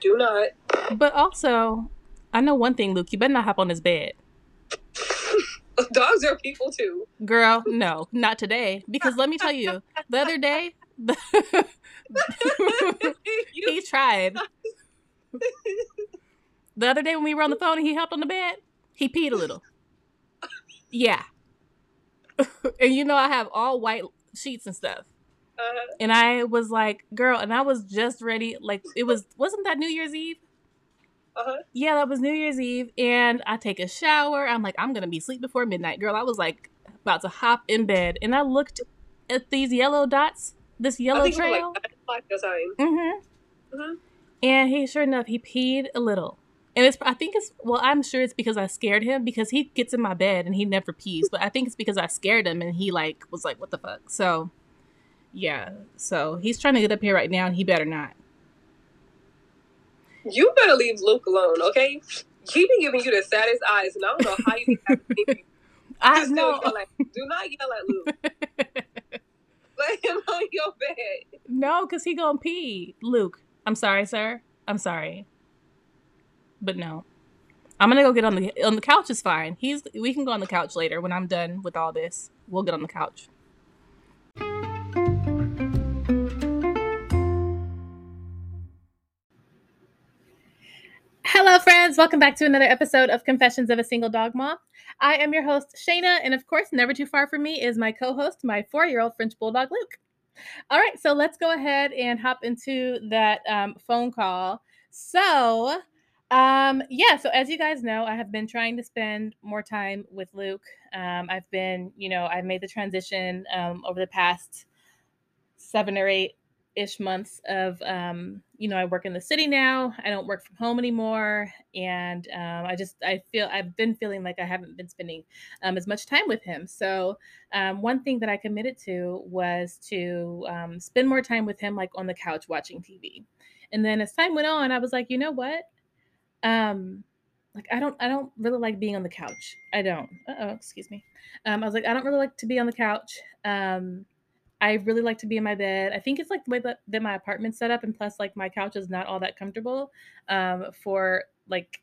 Do not. But also, I know one thing, Luke. You better not hop on his bed. Dogs are people too. Girl, no, not today. Because let me tell you, the other day, he tried. The other day when we were on the phone and he hopped on the bed, he peed a little. Yeah. and you know I have all white sheets and stuff. Uh, And I was like, girl, and I was just ready. Like it was wasn't that New Year's Eve? uh-huh. Yeah, that was New Year's Eve. And I take a shower. I'm like, I'm gonna be asleep before midnight. Girl, I was like about to hop in bed. And I looked at these yellow dots, this yellow trail. like nine o'clock your time. Mm-hmm. Mhm. And he sure enough, he peed a little. And it's I think it's well, I'm sure it's because I scared him because he gets in my bed and he never pees. But I think it's because I scared him and he like was like, What the fuck? So yeah. So he's trying to get up here right now and he better not. You better leave Luke alone, okay? He been giving you the saddest eyes, and I don't know how you have to I still know at. Do not yell at Luke. Let him on your bed. No, because he gonna pee. Luke, I'm sorry, sir. I'm sorry. But no. I'm gonna go get on the on the couch is fine. He's we can go on the couch later when I'm done with all this. We'll get on the couch. Hello, friends. Welcome back to another episode of Confessions of a Single Dog Mom. I am your host, Chaena, and of course, never too far from me is my co-host, my four-year-old French Bulldog, Luke. All right, so let's go ahead and hop into that um, phone call. So, um, yeah, so as you guys know, I have been trying to spend more time with Luke. Um, I've been, you know, I've made the transition um, over the past seven or eight ish months of, um, you know, I work in the city now. I don't work from home anymore, and um, I just I feel I've been feeling like I haven't been spending um, as much time with him. So um, one thing that I committed to was to um, spend more time with him, like on the couch watching TV. And then as time went on, I was like, you know what? Um, like I don't, I don't really like being on the couch. I don't. Oh, excuse me. Um, I was like, I don't really like to be on the couch. Um, I really like to be in my bed. I think it's like the way that, that my apartment's set up, and plus, like my couch is not all that comfortable um, for like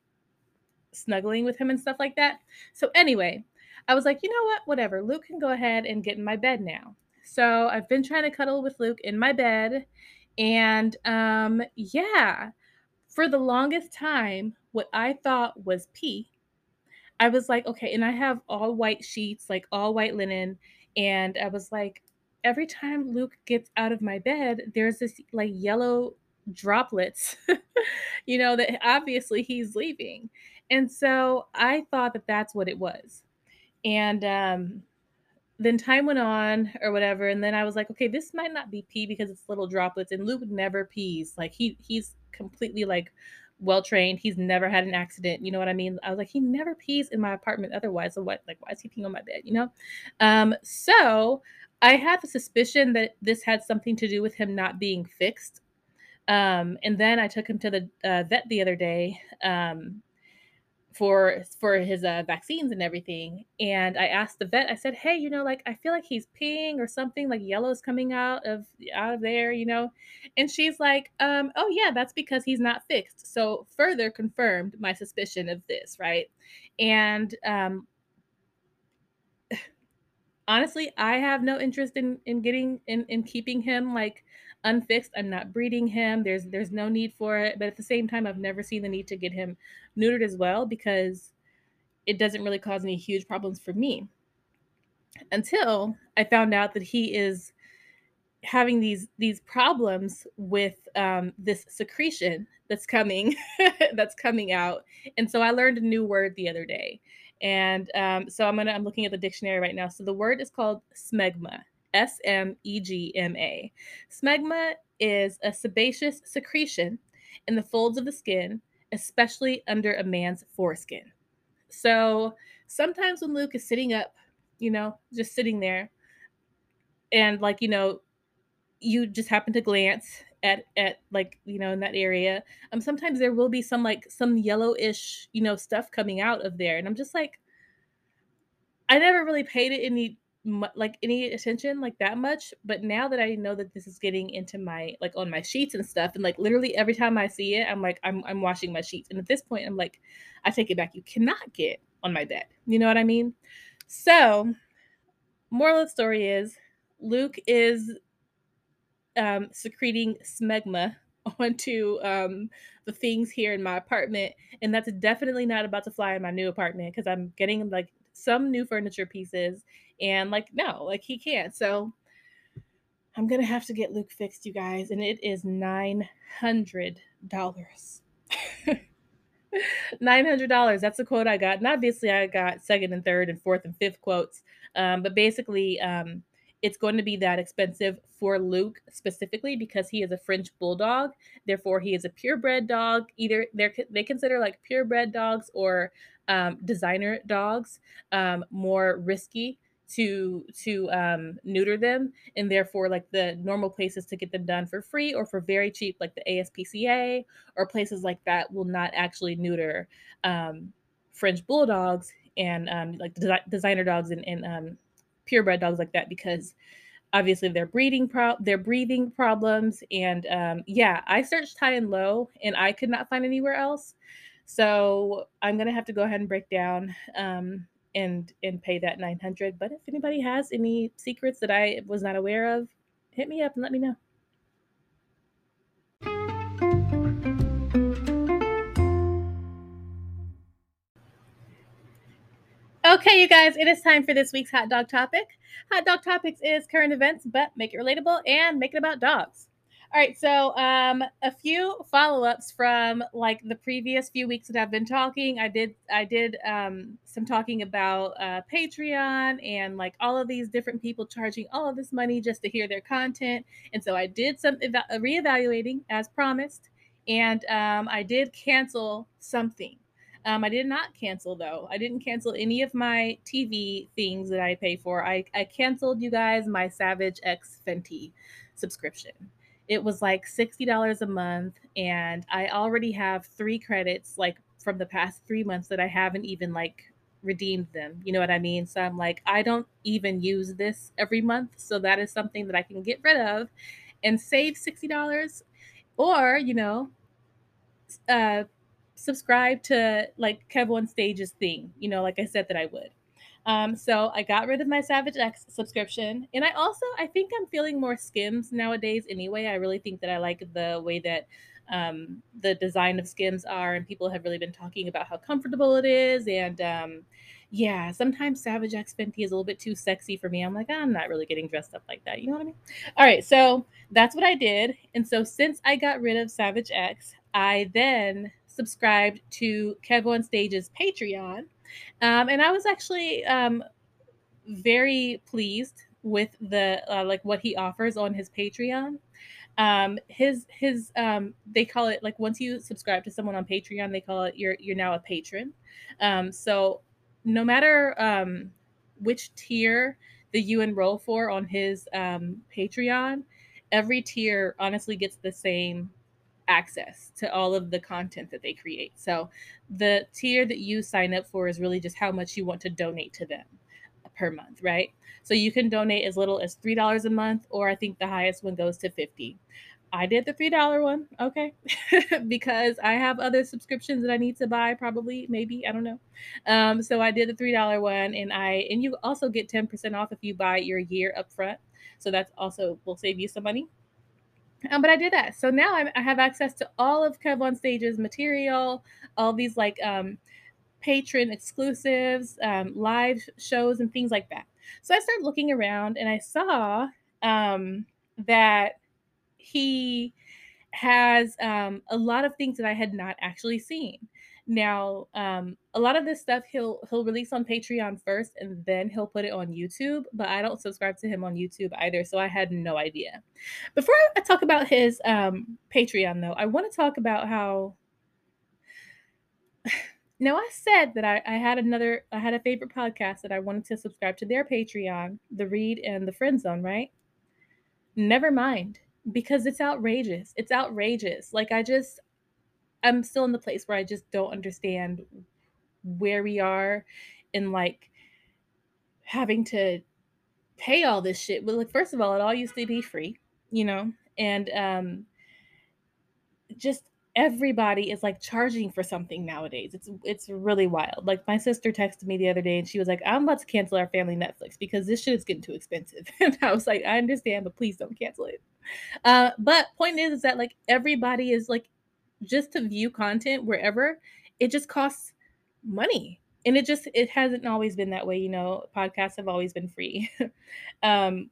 snuggling with him and stuff like that. So anyway, I was like, you know what? Whatever. Luke can go ahead and get in my bed now. So I've been trying to cuddle with Luke in my bed. And um, yeah, for the longest time, what I thought was pee, I was like, okay, and I have all white sheets, like all white linen. And I was like, every time Luke gets out of my bed, there's this like yellow droplets, you know, that obviously he's leaving. And so I thought that that's what it was. And um, then time went on or whatever. And then I was like, okay, this might not be pee because it's little droplets. And Luke never pees. Like he he's completely like well trained. He's never had an accident. You know what I mean? I was like, he never pees in my apartment otherwise. So what like why is he peeing on my bed? You know? Um, so I had the suspicion that this had something to do with him not being fixed. Um, and then I took him to the uh, vet the other day. Um, for for his uh, vaccines and everything and i asked the vet i said hey you know like i feel like he's peeing or something like yellow's coming out of out of there you know and she's like um oh yeah that's because he's not fixed so further confirmed my suspicion of this right and um honestly i have no interest in in getting in in keeping him like unfixed. I'm not breeding him. There's there's no need for it. But at the same time i've never seen the need to get him neutered as well because it doesn't really cause any huge problems for me. Until i found out that he is having these these problems with um, this secretion that's coming that's coming out. And so i learned a new word the other day and um, so i'm gonna i'm looking at the dictionary right now so the word is called smegma S M E G M A. Smegma is a sebaceous secretion in the folds of the skin, especially under a man's foreskin. So sometimes when Luke is sitting up, you know, just sitting there, and like, you know, you just happen to glance at at like you know in that area um sometimes there will be some like some yellowish you know stuff coming out of there and i'm just like i never really paid it any like any attention like that much but now that i know that this is getting into my like on my sheets and stuff and like literally every time i see it i'm like i'm, I'm washing my sheets and at this point i'm like i take it back you cannot get on my bed. You know what i mean? So moral of the story is luke is um, secreting smegma onto um, the things here in my apartment and that's definitely not about to fly in my new apartment because i'm getting like some new furniture pieces and like no like he can't. So i'm gonna have to get luke fixed you guys and it is nine hundred dollars. Nine hundred dollars that's the quote i got and obviously i got second and third and fourth and fifth quotes um, but basically um, it's going to be that expensive for Luke specifically because he is a French bulldog. Therefore, he is a purebred dog. Either they they consider like purebred dogs or um, designer dogs um, more risky to to um, neuter them, and therefore like the normal places to get them done for free or for very cheap, like the ASPCA or places like that, will not actually neuter um, French bulldogs and um, like de- designer dogs and, and um, purebred dogs like that because obviously they're breeding pro their breathing problems. And um, yeah i searched high and low and i could not find anywhere else. So i'm gonna have to go ahead and break down um, and and pay that 900 but if anybody has any secrets that i was not aware of hit me up and let me know Okay, you guys, it is time for this week's hot dog topic. Hot dog topics is current events, but make it relatable and make it about dogs. All right, so um, a few follow-ups from like the previous few weeks that I've been talking. I did I did um, some talking about uh, Patreon and like all of these different people charging all of this money just to hear their content, and so I did some eva- reevaluating as promised, and um, I did cancel something. Um, I did not cancel though. I didn't cancel any of my TV things that I pay for. I, I canceled you guys my Savage X Fenty subscription. It was like $60 a month, and I already have three credits like from the past three months that I haven't even like redeemed them. You know what I mean? So I'm like, I don't even use this every month. So that is something that I can get rid of and save $60. Or, you know, uh, subscribe to like Kev on Stage's thing, you know, like I said that I would. Um, so I got rid of my Savage X subscription, and I also I think I'm feeling more Skims nowadays. Anyway, I really think that I like the way that um, the design of Skims are, and people have really been talking about how comfortable it is. And um, yeah, sometimes Savage X Fenty is a little bit too sexy for me. I'm like, I'm not really getting dressed up like that. You know what I mean? All right, so that's what I did. And so since I got rid of Savage X, I then subscribed to Kev on Stage's Patreon. Um, and I was actually um, very pleased with the uh, like what he offers on his Patreon. Um, his his um, they call it like once you subscribe to someone on Patreon, they call it you're you're now a patron. Um, so no matter um, which tier that you enroll for on his um, Patreon, every tier honestly gets the same access to all of the content that they create. So the tier that you sign up for is really just how much you want to donate to them per month, right? So you can donate as little as $3 a month or I think the highest one goes to 50. I did the $3 one, okay? because I have other subscriptions that I need to buy probably, maybe, I don't know. Um, so I did the $3 one and I and you also get 10% off if you buy your year up front. So that's also will save you some money. Um, but I did that. So now I'm, i have access to all of Kev on Stage's material, all these like um, patron exclusives, um, live shows, and things like that. So I started looking around and I saw um, that he has um, a lot of things that I had not actually seen. Now, um, a lot of this stuff he'll he'll release on Patreon first, and then he'll put it on YouTube. But I don't subscribe to him on YouTube either, so I had no idea. Before I talk about his um, Patreon, though, I want to talk about how. Now I said that I, I had another I had a favorite podcast that I wanted to subscribe to their Patreon, the Read and the Friend Zone, right? Never mind, because it's outrageous. It's outrageous. Like I just I'm still in the place where I just don't understand where we are in like having to pay all this shit. But like, first of all, it all used to be free, you know, and um, just everybody is like charging for something nowadays. It's it's really wild. Like my sister texted me the other day and she was like, "I'm about to cancel our family Netflix because this shit is getting too expensive." And I was like, "I understand, but please don't cancel it." Uh, but point is, is that like everybody is like just to view content wherever, it just costs money. And it just it hasn't always been that way, you know. Podcasts have always been free. um,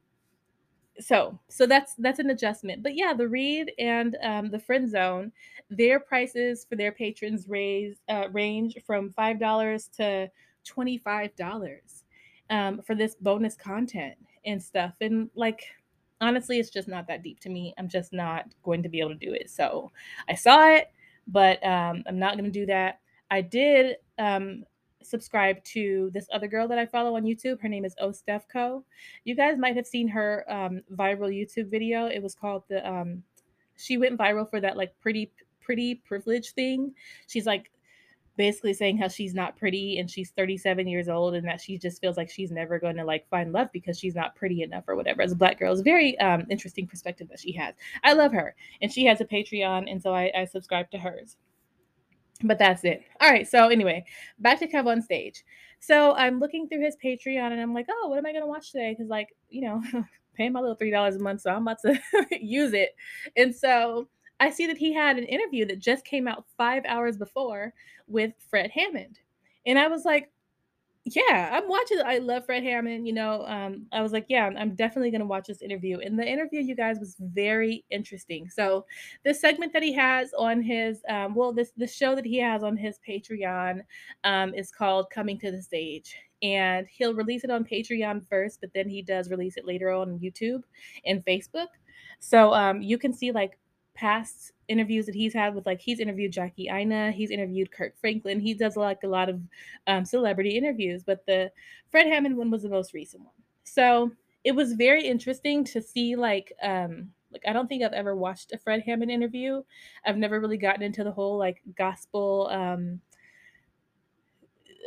so so that's that's an adjustment but yeah the read and um, the friend zone their prices for their patrons raise uh, range from five dollars to twenty five dollars um, for this bonus content and stuff and like honestly it's just not that deep to me i'm just not going to be able to do it so i saw it but um, i'm not going to do that i did um, subscribe to this other girl that I follow on YouTube. Her name is Ostefco. You guys might have seen her um, viral YouTube video. It was called the. Um, she went viral for that like pretty pretty privilege thing. She's like basically saying how she's not pretty and she's 37 years old and that she just feels like she's never going to like find love because she's not pretty enough or whatever as a black girl it's very um, interesting perspective that she has i love her and she has a patreon and so i, I subscribe to hers but that's it. All right. So anyway, back to Kev on stage. So I'm looking through his Patreon and I'm like, oh, what am I gonna watch today? Because like, you know, paying my little three dollars a month, so I'm about to use it. And so I see that he had an interview that just came out five hours before with Fred Hammond. And I was like, yeah, I'm watching. I love Fred Hammond. You know, um, I was like, yeah, I'm definitely going to watch this interview. And the interview, you guys, was very interesting. So, this segment that he has on his, um, well, this the show that he has on his Patreon um, is called "Coming to the Stage," and he'll release it on Patreon first, but then he does release it later on YouTube and Facebook. So, um, you can see like past interviews that he's had with like he's interviewed Jackie Aina, he's interviewed Kirk Franklin. He does like a lot of um, celebrity interviews, but the Fred Hammond one was the most recent one. So it was very interesting to see like um like I don't think I've ever watched a Fred Hammond interview. I've never really gotten into the whole like gospel um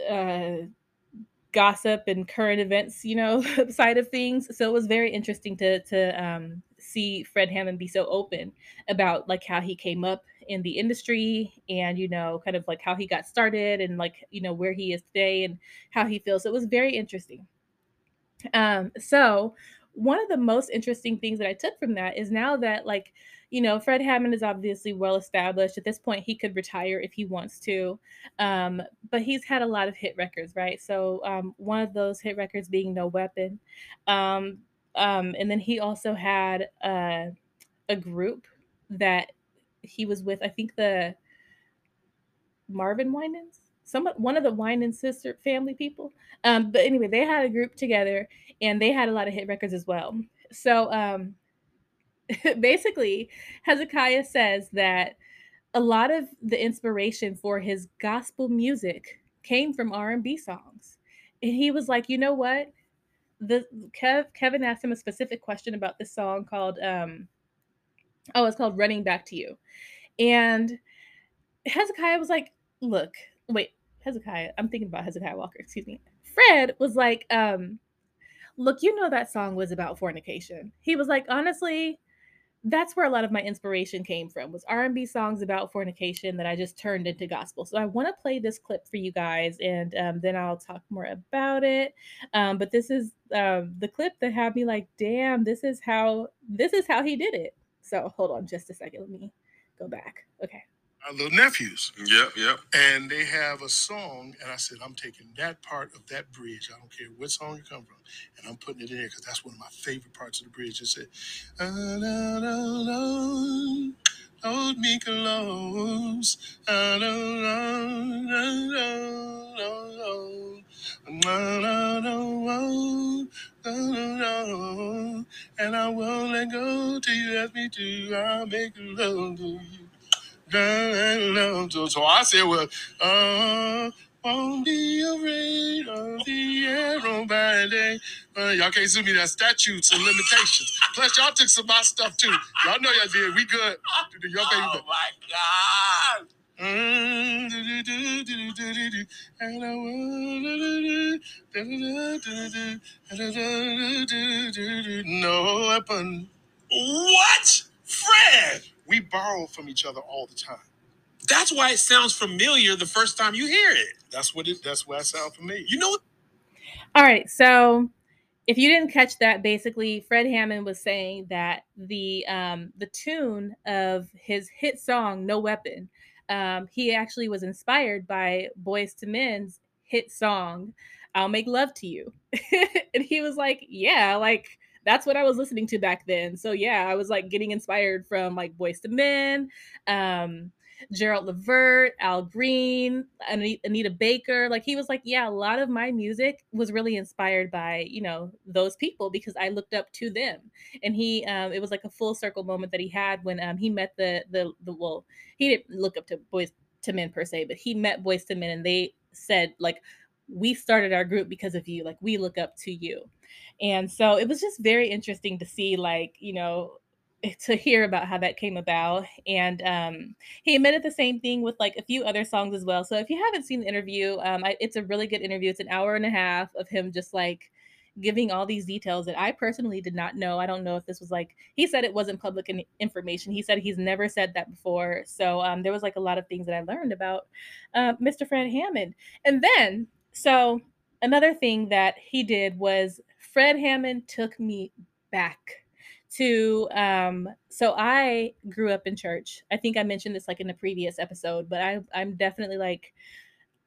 uh gossip and current events, you know, side of things. So it was very interesting to to um see Fred Hammond be so open about like how he came up in the industry and you know kind of like how he got started and like you know where he is today and how he feels. It was very interesting. Um, so one of the most interesting things that I took from that is now that like you know Fred Hammond is obviously well established at this point he could retire if he wants to um, but he's had a lot of hit records right so um, one of those hit records being no weapon um, um, and then he also had uh, a group that he was with. I think the Marvin Winans, some one of the Winans sister family people. Um, but anyway, they had a group together, and they had a lot of hit records as well. So um, basically, Hezekiah says that a lot of the inspiration for his gospel music came from R&B songs. And he was like, you know what? the Kev Kevin asked him a specific question about this song called um oh it's called Running Back to You. And Hezekiah was like, look, wait, Hezekiah, I'm thinking about Hezekiah Walker, excuse me. Fred was like, um, look, you know that song was about fornication. He was like, honestly, that's where a lot of my inspiration came from was r&b songs about fornication that i just turned into gospel. So i want to play this clip for you guys and um, then i'll talk more about it. Um, but this is um, the clip that had me like damn this is how this is how he did it. So hold on just a second let me go back. Okay our little nephews. Yep, yep. And they have a song, and I said, I'm taking that part of that bridge. I don't care what song you come from, and I'm putting it in there because that's one of my favorite parts of the bridge. It said, Hold me close. Ah, da, da, da, And I won't let go till you ask me to. I'll make love to you. So, so I said, well, uh, won't be afraid of the arrow by day. Uh, y'all can't sue me. That statutes and limitations. Plus, y'all took some of my stuff too. Y'all know y'all did. We good. Y'all Oh my God. Mm. And I No weapon. What? Fred! We borrow from each other all the time. That's why it sounds familiar the first time you hear it. That's what it. That's why it sounds familiar. You know, All right, so if you didn't catch that, basically Fred Hammond was saying that the um, the tune of his hit song "No Weapon," um, he actually was inspired by Boyz II Men's hit song "I'll Make Love to You," and he was like, "Yeah, like." That's what I was listening to back then. So yeah, I was like getting inspired from like Boyz II Men, um, Gerald Levert, Al Green, Anita Baker. Like he was like, yeah, a lot of my music was really inspired by you know those people because I looked up to them. And he, um, it was like a full circle moment that he had when um, he met the the the well, he didn't look up to Boyz II Men per se, but he met Boyz II Men, and they said like, we started our group because of you. Like we look up to you. And so it was just very interesting to see like you know to hear about how that came about. And um he admitted the same thing with like a few other songs as well. So if you haven't seen the interview um I, it's a really good interview. It's an hour and a half of him just like giving all these details that i personally did not know. I don't know if this was like he said it wasn't public information. He said he's never said that before. So um there was like a lot of things that i learned about uh, mr fred hammond. And then so another thing that he did was fred hammond took me back to um so i grew up in church. I think i mentioned this like in the previous episode but i i'm definitely like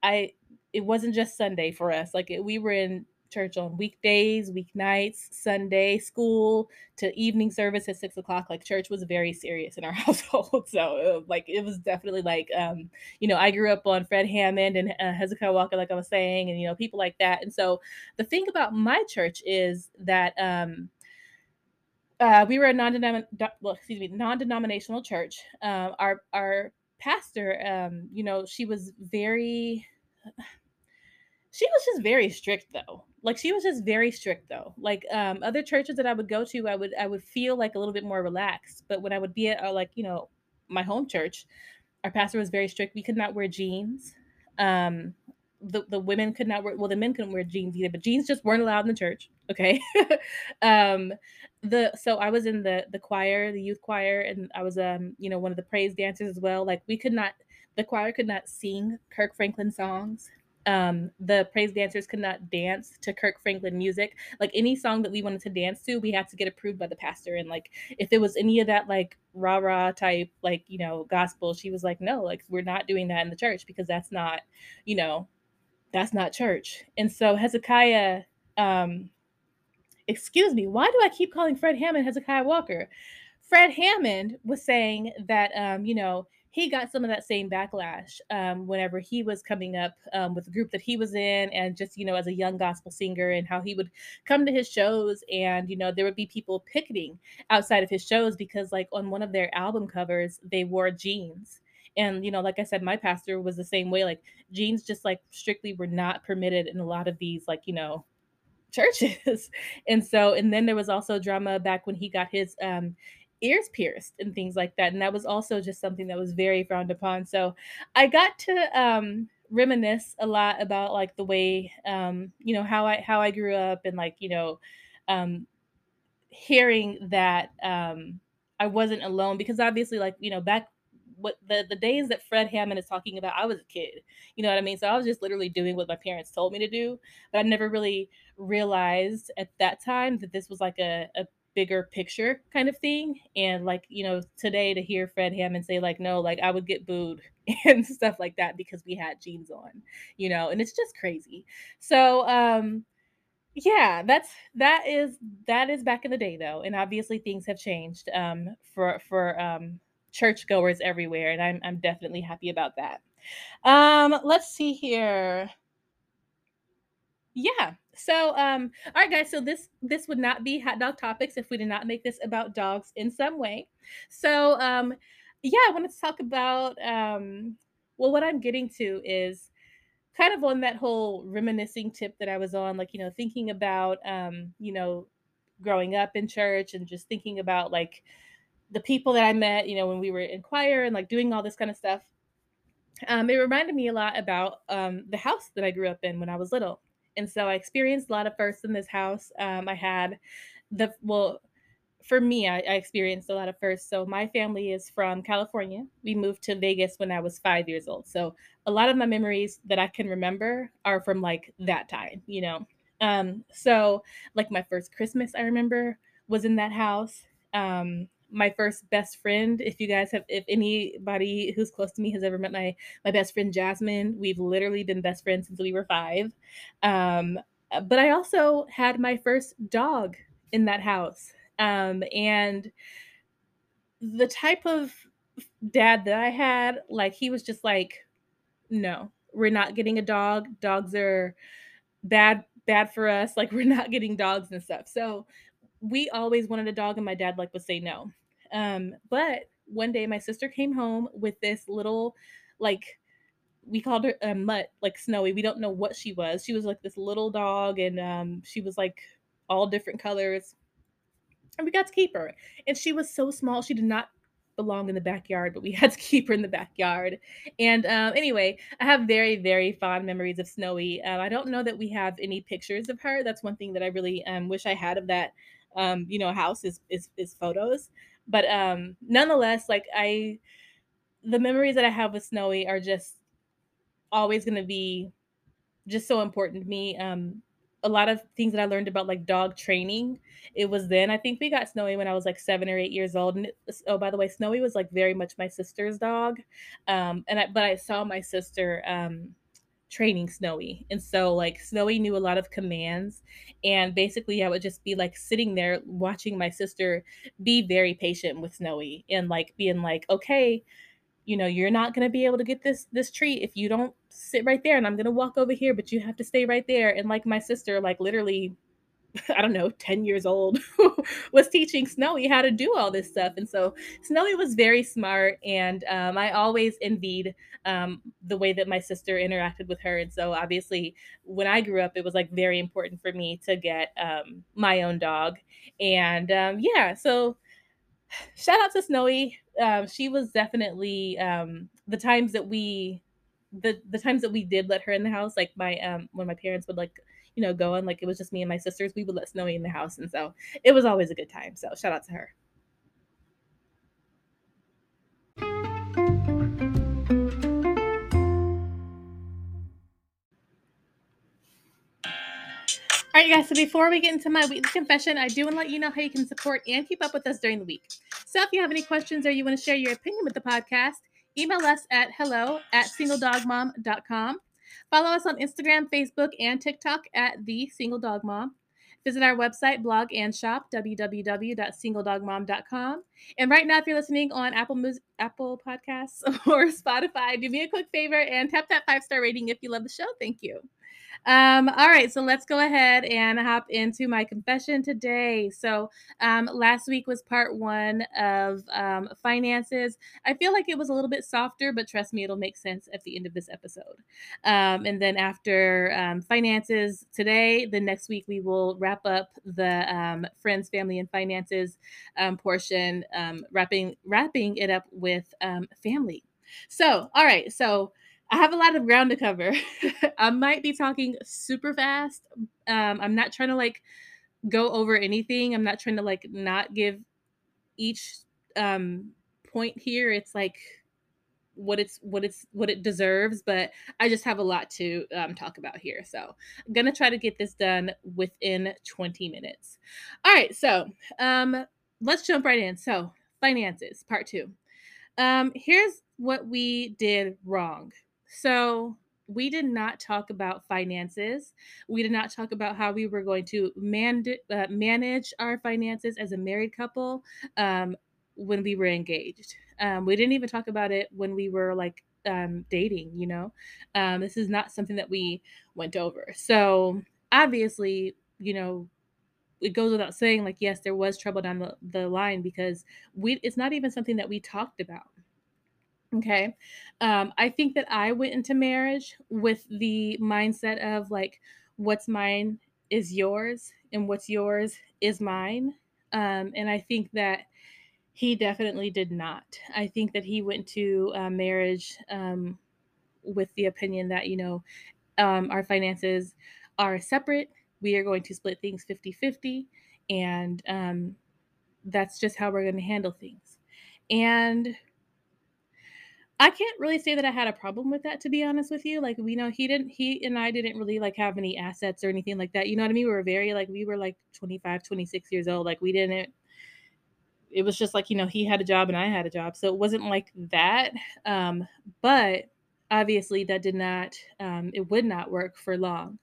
i it wasn't just sunday for us. Like it, we were in church on weekdays weeknights sunday school to evening service at six o'clock like church was very serious in our household so uh, like it was definitely like um you know i grew up on fred hammond and uh, hezekiah walker like i was saying and you know people like that and so the thing about my church is that um uh, we were a non well, excuse me, non-denominational church. Um, our our pastor, um, you know, she was very, she was just very strict though. Like she was just very strict though. Like um, other churches that I would go to, I would I would feel like a little bit more relaxed. But when I would be at uh, like you know my home church, our pastor was very strict. We could not wear jeans. Um, the, the women could not wear well the men couldn't wear jeans either but jeans just weren't allowed in the church okay um the so i was in the the choir the youth choir and i was um you know one of the praise dancers as well like we could not the choir could not sing kirk franklin songs um the praise dancers could not dance to kirk franklin music like any song that we wanted to dance to we had to get approved by the pastor and like if it was any of that like rah rah type like you know gospel she was like no like we're not doing that in the church because that's not you know that's not church. And so Hezekiah, um, excuse me, why do I keep calling Fred Hammond Hezekiah Walker? Fred Hammond was saying that, um, you know, he got some of that same backlash um, whenever he was coming up um, with the group that he was in, and just you know as a young gospel singer, and how he would come to his shows, and you know there would be people picketing outside of his shows because like on one of their album covers they wore jeans, and you know like i said my pastor was the same way like jeans just like strictly were not permitted in a lot of these like you know churches. And so and then there was also drama back when he got his um ears pierced and things like that and that was also just something that was very frowned upon so i got to um reminisce a lot about like the way um you know how i how i grew up and like you know um hearing that um i wasn't alone because obviously like you know back what the the days that Fred Hammond is talking about, I was a kid. You know what I mean? So I was just literally doing what my parents told me to do, but I never really realized at that time that this was like a, a bigger picture kind of thing. And like, you know, today to hear Fred Hammond say, like, no, like I would get booed and stuff like that because we had jeans on, you know, and it's just crazy. So um yeah, that's that is that is back in the day though. And obviously things have changed um for for um churchgoers everywhere, and I'm I'm definitely happy about that. Um, let's see here. Yeah. So, um, all right, guys. So this this would not be hot dog topics if we did not make this about dogs in some way. So, um, yeah, I wanted to talk about um, well, what I'm getting to is kind of on that whole reminiscing tip that I was on, like you know, thinking about um, you know, growing up in church and just thinking about like the people that I met, you know, when we were in choir and like doing all this kind of stuff, um, it reminded me a lot about um, the house that I grew up in when I was little. And so I experienced a lot of firsts in this house. Um, I had the, well, for me, I, I experienced a lot of firsts. So my family is from California. We moved to Vegas when I was five years old. So a lot of my memories that I can remember are from like that time, you know. Um, so like my first Christmas I remember was in that house. Um, my first best friend, if you guys have if anybody who's close to me has ever met my my best friend Jasmine, we've literally been best friends since we were five. Um, but I also had my first dog in that house. Um, and the type of dad that I had, like he was just like, no, we're not getting a dog. Dogs are bad, bad for us. Like we're not getting dogs and stuff. So we always wanted a dog, and my dad like would say no. Um, but one day my sister came home with this little, like, we called her a mutt, like Snowy. We don't know what she was. She was like this little dog, and um, she was like all different colors and we got to keep her. And she was so small, she did not belong in the backyard, but we had to keep her in the backyard. And um, anyway, I have very, very fond memories of Snowy. Um, I don't know that we have any pictures of her. That's one thing that I really um, wish I had of that, um, you know, house is, is, is photos. But um, nonetheless, like I, the memories that I have with Snowy are just always going to be just so important to me. Um, a lot of things that I learned about like dog training. It was then I think we got Snowy when I was like seven or eight years old. And it, oh, by the way, Snowy was like very much my sister's dog, um, and I, but I saw my sister um, training Snowy, and so like Snowy knew a lot of commands, and basically I would just be like sitting there watching my sister be very patient with Snowy and like being like, okay, you know you're not going to be able to get this this treat if you don't sit right there and i'm going to walk over here but you have to stay right there. And like my sister like literally i don't know 10 years old was teaching snowy how to do all this stuff and so snowy was very smart and um, i always envied um, the way that my sister interacted with her and so obviously when i grew up it was like very important for me to get um, my own dog and um, yeah so shout out to Snowy. Um, she was definitely um, the times that we the the times that we did let her in the house, like my um when my parents would like you know going. like it was just me and my sisters, we would let Snowy in the house, and so it was always a good time. So shout out to her. All right, guys. So before we get into my weekly confession, I do want to let you know how you can support and keep up with us during the week. So if you have any questions or you want to share your opinion with the podcast, email us at hello at singledogmom.com. Follow us on Instagram, Facebook, and TikTok at the Single Dog Mom. Visit our website, blog, and shop, www.singledogmom.com. And right now, if you're listening on Apple Apple Podcasts or Spotify, do me a quick favor and tap that five star rating if you love the show. Thank you. Um, all right, so let's go ahead and hop into my confession today. So, um, last week was part one of um, finances. I feel like it was a little bit softer, but trust me, it'll make sense at the end of this episode. Um, and then after um, finances today, the next week we will wrap up the um, friends, family, and finances um portion, Um, wrapping wrapping it up with um family. So, all right, so I have a lot of ground to cover. I might be talking super fast. Um, I'm not trying to like go over anything. I'm not trying to like not give each um, point here. It's like what it's what it's what it deserves but i just have a lot to um, talk about here so i'm gonna try to get this done within 20 minutes all right so um let's jump right in so finances part two um here's what we did wrong so we did not talk about finances. We did not talk about how we were going to man- uh, manage our finances as a married couple um, when we were engaged. Um, we didn't even talk about it when we were like um, dating, you know? Um, this is not something that we went over. So obviously, you know, it goes without saying, like, yes, there was trouble down the, the line because we it's not even something that we talked about Okay. Um, I think that I went into marriage with the mindset of like, what's mine is yours, and what's yours is mine. Um, and I think that he definitely did not. I think that he went to uh, marriage um, with the opinion that, you know, um, our finances are separate. We are going to split things 50 50. And um, that's just how we're going to handle things. And I can't really say that I had a problem with that, to be honest with you. Like, we know he didn't, he and I didn't really like have any assets or anything like that. You know what I mean? We were very, like, we were like 25, 26 years old. Like, we didn't, it was just like, you know, he had a job and I had a job. So it wasn't like that. Um, but obviously that did not, um, it would not work for long.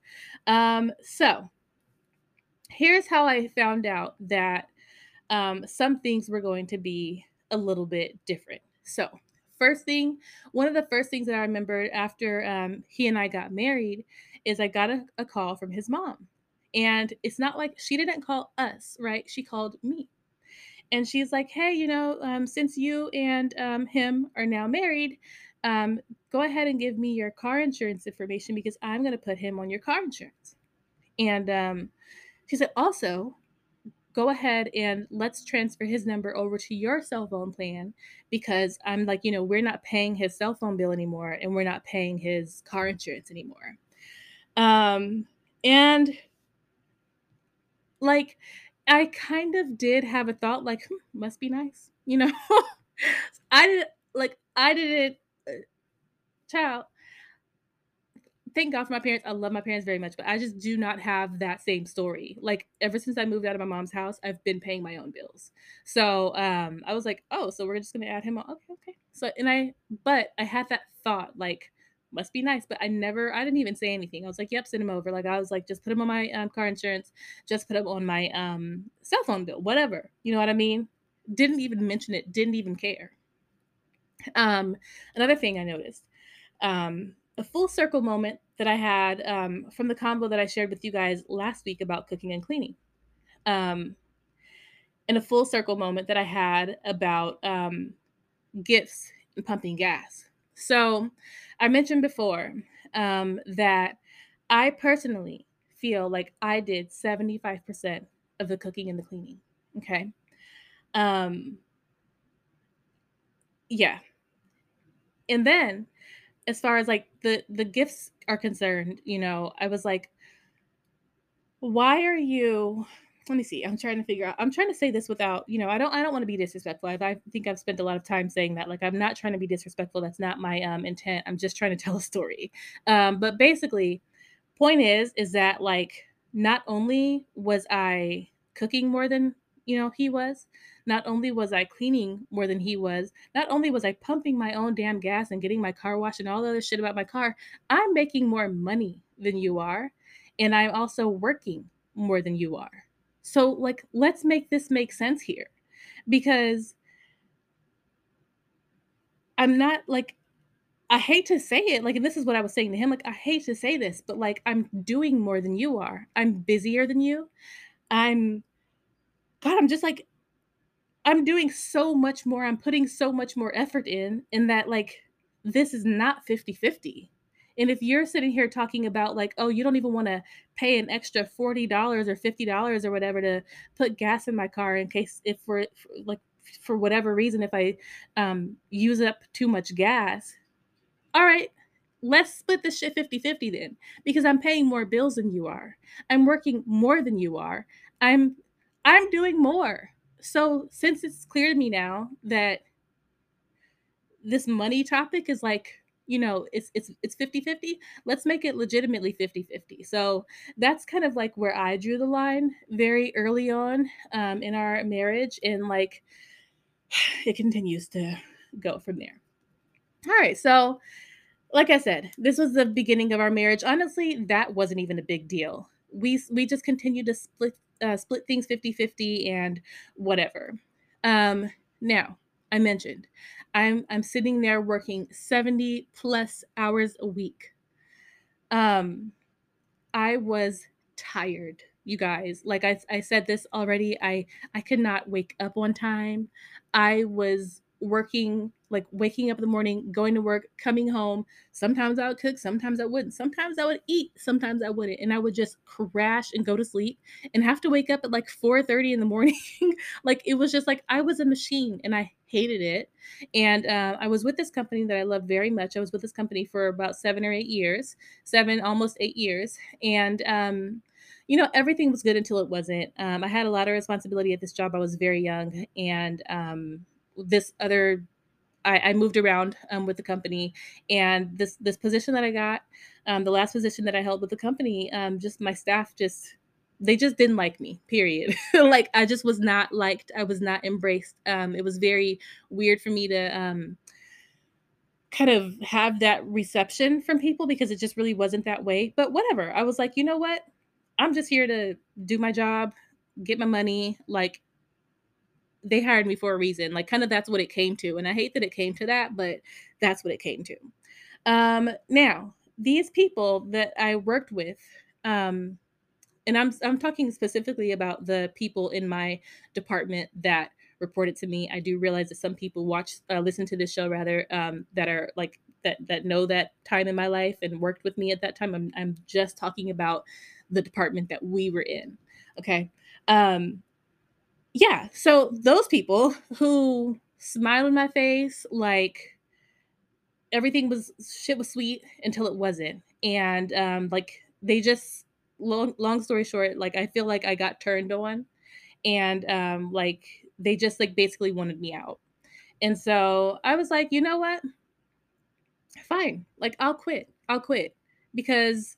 Um, so here's how I found out that um, some things were going to be a little bit different. So, first thing, one of the first things that I remembered after um, he and I got married is I got a, a call from his mom. And it's not like she didn't call us, right? She called me. And she's like, hey, you know, um, since you and um, him are now married, um, go ahead and give me your car insurance information because I'm going to put him on your car insurance. And um, she said, also, go ahead and let's transfer his number over to your cell phone plan because I'm like, you know, we're not paying his cell phone bill anymore and we're not paying his car insurance anymore. Um, and like, I kind of did have a thought, like, hmm, must be nice, you know. I did like I didn't, uh, child thank God for my parents. I love my parents very much, but I just do not have that same story. Like ever since I moved out of my mom's house, I've been paying my own bills. So um, I was like, oh, so we're just gonna add him on. Okay, okay. So and I, but I had that thought like must be nice, but I never, I didn't even say anything. I was like, yep, send him over. Like I was like, just put him on my um, car insurance, just put him on my um, cell phone bill, whatever. You know what I mean? Didn't even mention it. Didn't even care. Um, another thing I noticed. Um, a full circle moment that I had um, from the combo that I shared with you guys last week about cooking and cleaning. Um, and a full circle moment that I had about um, gifts and pumping gas. So I mentioned before um, that I personally feel like I did 75% of the cooking and the cleaning. Okay. Um, yeah. And then as far as like the the gifts are concerned, you know, I was like, why are you? Let me see. I'm trying to figure out. I'm trying to say this without, you know, I don't. I don't want to be disrespectful. I, I think I've spent a lot of time saying that. Like, I'm not trying to be disrespectful. That's not my um, intent. I'm just trying to tell a story. Um, but basically, point is, is that like not only was I cooking more than you know he was, not only was I cleaning more than he was, not only was I pumping my own damn gas and getting my car washed and all the other shit about my car, I'm making more money than you are. And I'm also working more than you are. So, like, let's make this make sense here because I'm not like, I hate to say it, like, and this is what I was saying to him. Like, I hate to say this, but like, I'm doing more than you are. I'm busier than you. I'm, God, I'm just like, I'm doing so much more. I'm putting so much more effort in, in that, like, this is not 50 50. And if you're sitting here talking about, like, oh, you don't even want to pay an extra $40 or $50 or whatever to put gas in my car in case, if we're like, for whatever reason, if I um, use up too much gas, all right, let's split this shit 50 50 then because i'm paying more bills than you are i'm working more than you are i'm i'm doing more so since it's clear to me now that this money topic is like you know it's it's it's 50 50 let's make it legitimately 50 50 so that's kind of like where i drew the line very early on um, in our marriage and like it continues to go from there. All right so like i said this was the beginning of our marriage. Honestly that wasn't even a big deal. We we just continued to split uh, split things 50 50 and whatever. Um, now, I mentioned I'm I'm sitting there working 70 plus hours a week. Um, I was tired, you guys. Like I, I said this already, I I could not wake up on time. I was working like waking up in the morning, going to work, coming home. Sometimes I would cook, sometimes I wouldn't. Sometimes I would eat, sometimes I wouldn't. And I would just crash and go to sleep and have to wake up at like 4:30 in the morning. like it was just like I was a machine and I hated it. And uh, I was with this company that I love very much. I was with this company for about seven or eight years, seven, almost eight years. And um, you know, everything was good until it wasn't. Um, I had a lot of responsibility at this job. I was very young, and um, this other, I, I moved around um, with the company, and this this position that I got, um, the last position that I held with the company, um, just my staff just they just didn't like me period like i just was not liked i was not embraced um it was very weird for me to um kind of have that reception from people because it just really wasn't that way but whatever i was like you know what I'm just here to do my job, get my money. Like they hired me for a reason. Like kind of that's what it came to. And I hate that it came to that, but that's what it came to. Um, now, these people that I worked with, um, and I'm I'm talking specifically about the people in my department that reported to me. I do realize that some people watch, uh, listen to this show rather, um, that are like that that know that time in my life and worked with me at that time. I'm I'm just talking about the department that we were in. Okay. Um, yeah. So those people who smile in my face, like everything was shit was sweet until it wasn't. And um, like they just long long story short, like I feel like I got turned on and um like they just like basically wanted me out. And so I was like, you know what? Fine. Like I'll quit. I'll quit because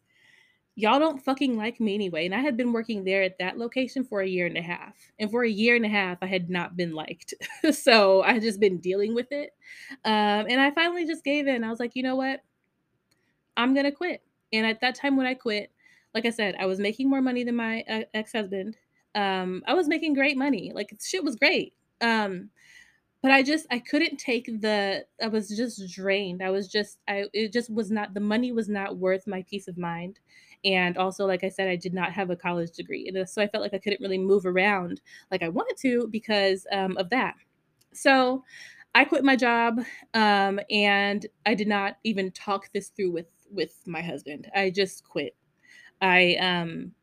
y'all don't fucking like me anyway. And I had been working there at that location for a year and a half. And for a year and a half, I had not been liked. so I had just been dealing with it. Um, and I finally just gave in. I was like, you know what? I'm going to quit. And at that time when I quit, like I said, I was making more money than my uh, ex husband. Um, I was making great money. Like shit was great. Um, but I just I couldn't take the I was just drained. I was just I it just was not the money was not worth my peace of mind. And also, like I said, I did not have a college degree. And so I felt like I couldn't really move around like I wanted to because um, of that. So I quit my job um, and I did not even talk this through with with my husband. I just quit. I um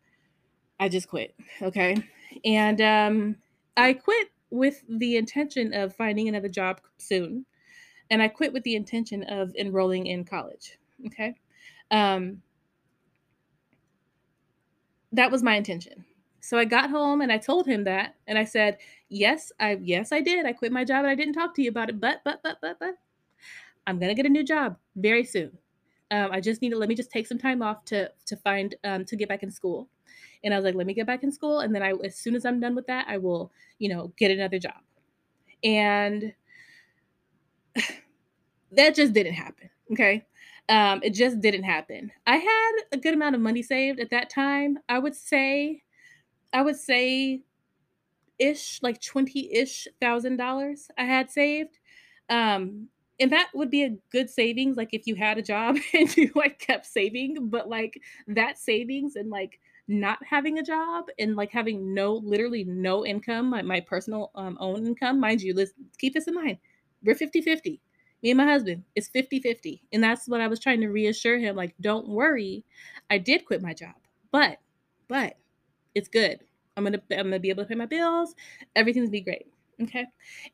I just quit. Okay. And um I quit with the intention of finding another job soon. And I quit with the intention of enrolling in college. Okay. Um that was my intention. So I got home and I told him that and I said, "Yes, I yes I did. I quit my job and I didn't talk to you about it, but but but but but I'm to get a new job very soon. Um, I just need to let me just take some time off to to find um, to get back in school." And I was like, "Let me get back in school and then I as soon as I'm done with that, I will, you know, get another job." And that just didn't happen, okay? Um, it just didn't happen. I had a good amount of money saved at that time. I would say, I would say, ish like twenty ish thousand dollars I had saved. Um, and that would be a good savings, like if you had a job and you like kept saving. But like that savings and like not having a job and like having no, literally no income, my, my personal um, own income, mind you, let's keep this in mind. We're 50 50 me and my husband. It's 50-50 and that's what i was trying to reassure him like don't worry. I did quit my job but but it's good. I'm gonna i'm gonna be able to pay my bills. Everything's gonna be great. Okay?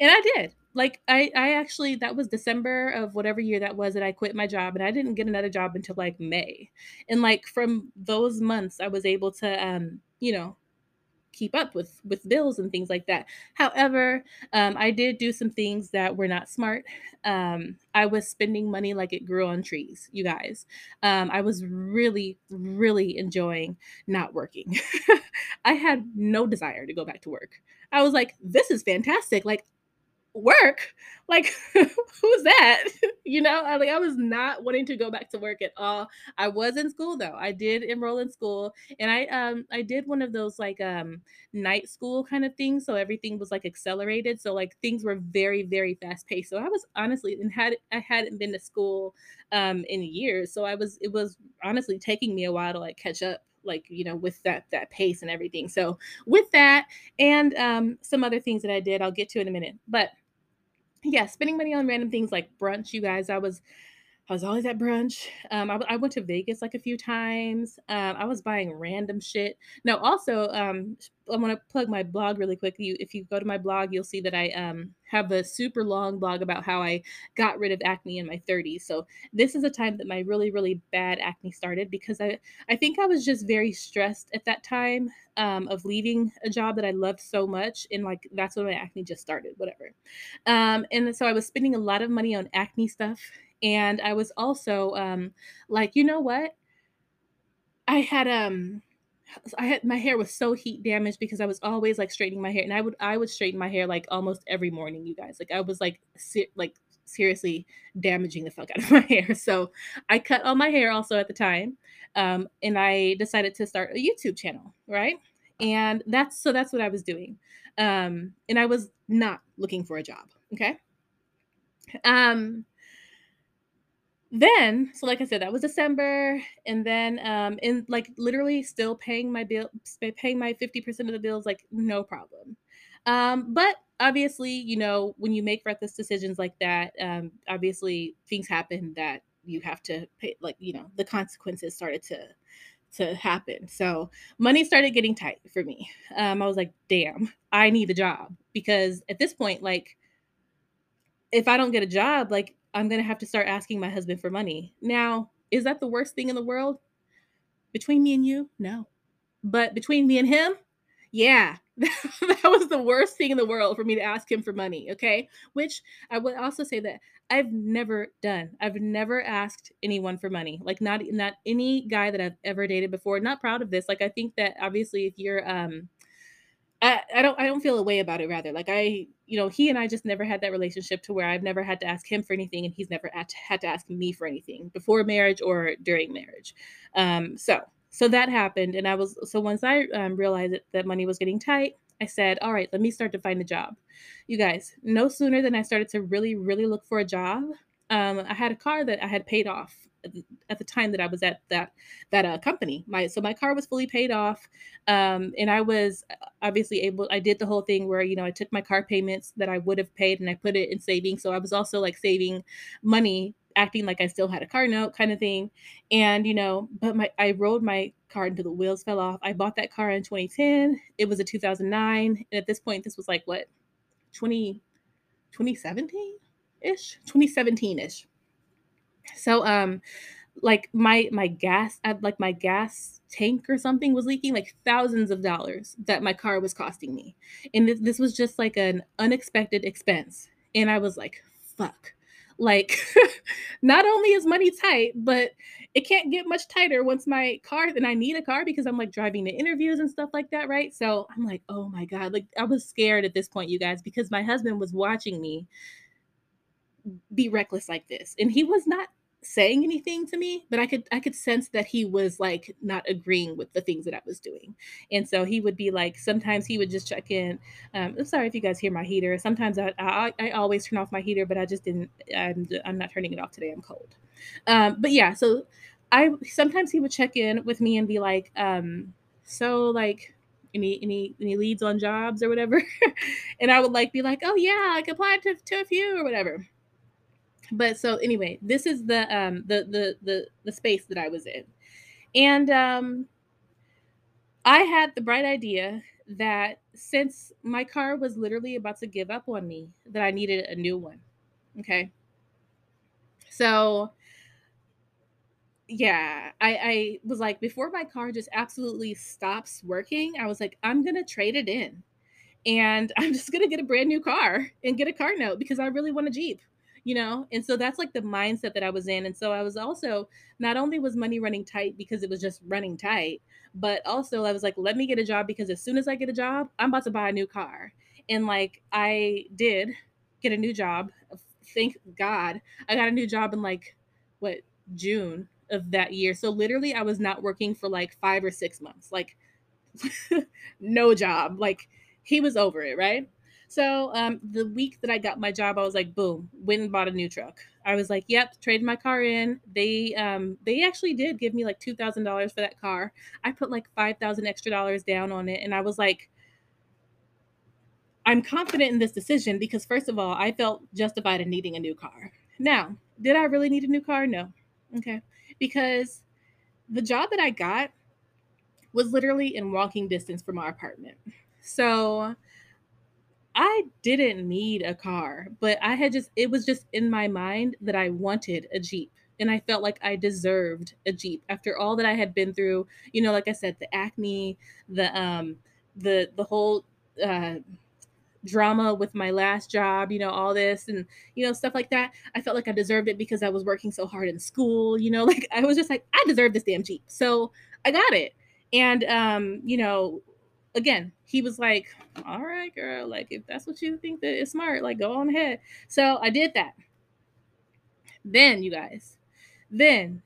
And i did. Like i i actually that was december of whatever year that was that i quit my job and i didn't get another job until like may. And like from those months i was able to um you know keep up with with bills and things like that. However um, i did do some things that were not smart. Um, i was spending money like it grew on trees you guys. Um, i was really really enjoying not working. I had no desire to go back to work. I was like this is fantastic. Like work like who's that? You know I, like i was not wanting to go back to work at all. I was in school though. I did enroll in school and i um i did one of those like um night school kind of things so everything was like accelerated so like things were very very fast paced. So i was honestly and had i hadn't been to school um in years so i was it was honestly taking me a while to like catch up like you know with that that pace and everything. So with that and um some other things that i did i'll get to in a minute but yeah, spending money on random things like brunch, you guys. I was I was always at brunch. Um, I, I went to Vegas like a few times. Um, I was buying random shit. No, also, um, I want to plug my blog really quick. You, if you go to my blog, you'll see that I um, have a super long blog about how I got rid of acne in my 30s. So this is a time that my really, really bad acne started because I, I think I was just very stressed at that time um, of leaving a job that I loved so much, and like that's when my acne just started. Whatever. Um, and so I was spending a lot of money on acne stuff and I was also um like, you know what? I had um I had my hair was so heat damaged because I was always like straightening my hair and I would I would straighten my hair like almost every morning, you guys. Like I was like se- like seriously damaging the fuck out of my hair. So I cut all my hair also at the time. Um, and I decided to start a YouTube channel, right? And that's so that's what I was doing. Um, and I was not looking for a job. Okay. Um, then so like i said that was december and then um in like literally still paying my bill paying my 50% of the bills like no problem. Um but obviously you know when you make reckless decisions like that um obviously things happen that you have to pay like you know the consequences started to to happen. So money started getting tight for me. Um i was like damn i need a job. Because at this point like if i don't get a job like I'm going to have to start asking my husband for money. Now, is that the worst thing in the world? Between me and you? No. But between me and him? Yeah. that was the worst thing in the world for me to ask him for money, okay? Which I would also say that I've never done. I've never asked anyone for money. Like not not any guy that I've ever dated before. Not proud of this. Like I think that obviously if you're um I, I don't I don't feel a way about it rather. Like I, you know, he and I just never had that relationship to where I've never had to ask him for anything and he's never had to, had to ask me for anything before marriage or during marriage. Um so so that happened and I was so once I um, realized that, that money was getting tight, I said, "All right, let me start to find a job." You guys, no sooner than I started to really really look for a job, um I had a car that I had paid off at the time that I was at that that uh, company. My so my car was fully paid off, um, and I was uh, obviously able. I did the whole thing where you know I took my car payments that I would have paid and I put it in savings. So I was also like saving money, acting like I still had a car note, kind of thing. And you know, but my I rode my car until the wheels fell off. I bought that car in 2010. It was a 2009, and at this point, this was like what 20 2017 ish 2017 ish so um like my my gas uh, like my gas tank or something was leaking like thousands of dollars that my car was costing me. And this, this was just like an unexpected expense. And i was like fuck. Like not only is money tight but it can't get much tighter once my car and i need a car because i'm like driving to interviews and stuff like that right? So i'm like oh my god. Like i was scared at this point you guys because my husband was watching me be reckless like this. And he was not saying anything to me but i could i could sense that he was like not agreeing with the things that i was doing. And so he would be like sometimes he would just check in um, i'm sorry if you guys hear my heater. Sometimes I, I, I always turn off my heater but i just didn't i'm, I'm not turning it off today i'm cold. Um, but yeah so i sometimes he would check in with me and be like um, so like any any any leads on jobs or whatever? And i would like be like oh yeah like applied to, to a few or whatever but so anyway this is the um the the the, the space that i was in. And um i had the bright idea that since my car was literally about to give up on me that i needed a new one. Okay? So yeah i i was like before my car just absolutely stops working i was like i'm gonna trade it in. And i'm just gonna get a brand new car and get a car note because i really want a jeep you know? And so that's like the mindset that i was in. And so i was also not only was money running tight because it was just running tight but also i was like let me get a job because as soon as i get a job i'm about to buy a new car. And like i did get a new job. Thank god i got a new job in like what june of that year. So literally i was not working for like five or six months like no job. Like he was over it right so um, the week that I got my job, I was like, boom, went and bought a new truck. I was like, yep, traded my car in. They um, they actually did give me like two thousand dollars for that car. I put like five thousand extra dollars down on it, and I was like, I'm confident in this decision because, first of all, I felt justified in needing a new car. Now, did I really need a new car? No. Okay. Because the job that I got was literally in walking distance from our apartment. So I didn't need a car, but I had just, it was just in my mind that I wanted a Jeep. And I felt like I deserved a Jeep after all that I had been through. You know, like I said, the acne, the, um, the, the whole, uh, drama with my last job, you know, all this and, you know, stuff like that. I felt like I deserved it because I was working so hard in school, you know, like I was just like, I deserve this damn Jeep. So I got it. And, um, you know, again, he was like, all right, girl, like if that's what you think that is smart, like go on ahead. So I did that. Then, you guys, then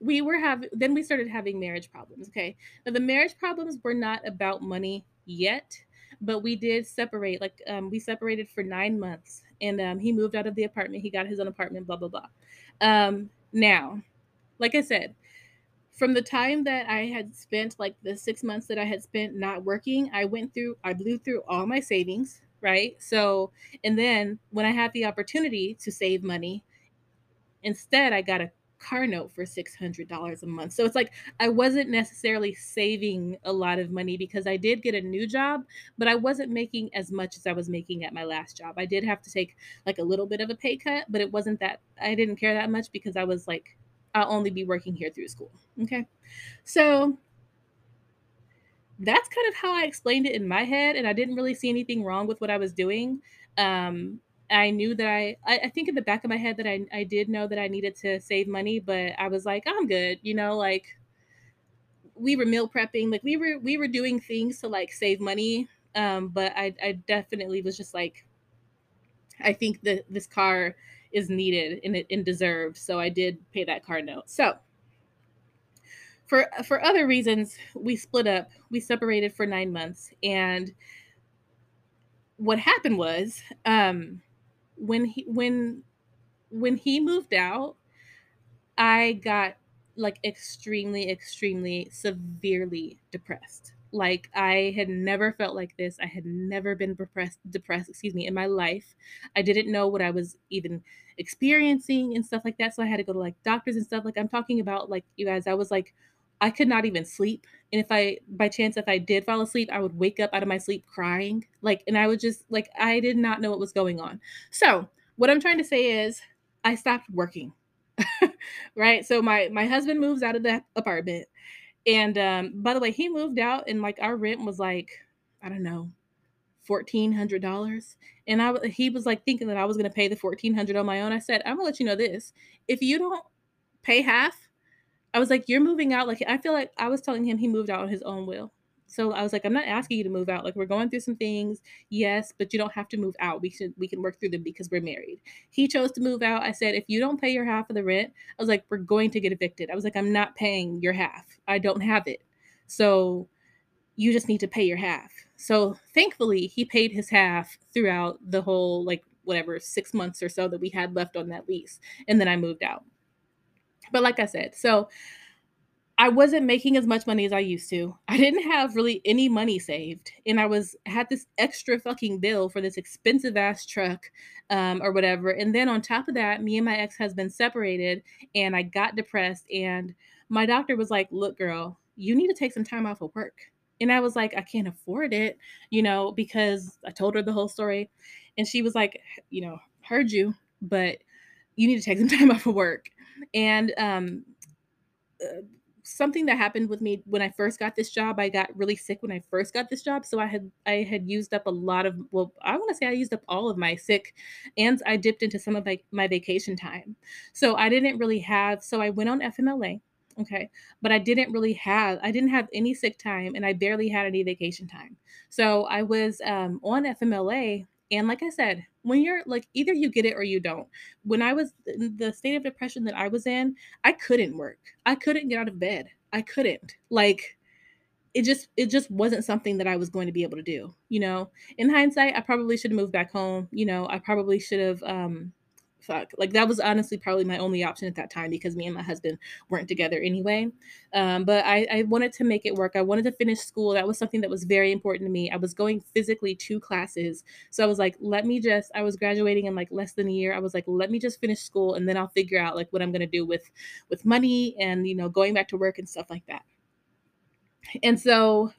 we were having, then we started having marriage problems. Okay. Now, the marriage problems were not about money yet but we did separate like um, we separated for nine months and um, he moved out of the apartment he got his own apartment blah blah blah um, now like i said from the time that i had spent like the six months that i had spent not working i went through i blew through all my savings right so and then when i had the opportunity to save money instead i got a car note for $600 a month. So it's like I wasn't necessarily saving a lot of money because I did get a new job, but I wasn't making as much as I was making at my last job. I did have to take like a little bit of a pay cut, but it wasn't that I didn't care that much because I was like I'll only be working here through school. Okay. So that's kind of how I explained it in my head and I didn't really see anything wrong with what I was doing. Um I knew that I, I, I think in the back of my head that I, I did know that I needed to save money, but I was like, I'm good, you know, like we were meal prepping, like we were we were doing things to like save money. Um, but I, I definitely was just like, I think that this car is needed and and deserved, so I did pay that car note. So for for other reasons, we split up. We separated for nine months, and what happened was, um, when he when when he moved out, I got like extremely, extremely severely depressed. Like I had never felt like this. I had never been depressed, depressed, excuse me, in my life. I didn't know what I was even experiencing and stuff like that. So I had to go to like doctors and stuff. Like I'm talking about like you guys, I was like, I could not even sleep. And if I by chance if I did fall asleep, I would wake up out of my sleep crying. Like and I would just like I did not know what was going on. So what I'm trying to say is I stopped working. right? So my my husband moves out of the apartment. And um by the way, he moved out and like our rent was like, I don't know, fourteen hundred dollars. And I he was like thinking that I was gonna pay the fourteen hundred on my own. I said, I'm gonna let you know this. If you don't pay half, I was like, You're moving out. Like I feel like I was telling him he moved out on his own will. So I was like, I'm not asking you to move out. Like we're going through some things, yes, but you don't have to move out. We can we can work through them because we're married. He chose to move out. I said, if you don't pay your half of the rent, I was like, we're going to get evicted. I was like, I'm not paying your half. I don't have it. So you just need to pay your half. So thankfully, he paid his half throughout the whole like whatever six months or so that we had left on that lease, and then I moved out. But like I said, so I wasn't making as much money as I used to. I didn't have really any money saved, and I was had this extra fucking bill for this expensive ass truck, um, or whatever. And then on top of that, me and my ex husband separated, and I got depressed. And my doctor was like, "Look, girl, you need to take some time off of work." And I was like, "I can't afford it," you know, because I told her the whole story, and she was like, "You know, heard you, but you need to take some time off of work." And um, uh, something that happened with me when I first got this job. I got really sick when I first got this job, so I had I had used up a lot of well, I want to say I used up all of my sick, and I dipped into some of my my vacation time. So I didn't really have. So I went on FMLA, okay, but I didn't really have. I didn't have any sick time, and I barely had any vacation time. So I was um, on FMLA and like I said, when you're like either you get it or you don't. When I was in the state of depression that I was in, I couldn't work. I couldn't get out of bed. I couldn't. Like it just it just wasn't something that I was going to be able to do, you know. In hindsight, I probably should have moved back home, you know. I probably should have um fuck. Like that was honestly probably my only option at that time because me and my husband weren't together anyway. Um, but I, I wanted to make it work. I wanted to finish school. That was something that was very important to me. I was going physically to classes. So I was like, let me just, I was graduating in like less than a year. I was like, let me just finish school and then I'll figure out like what I'm gonna do with with money and you know going back to work and stuff like that. And so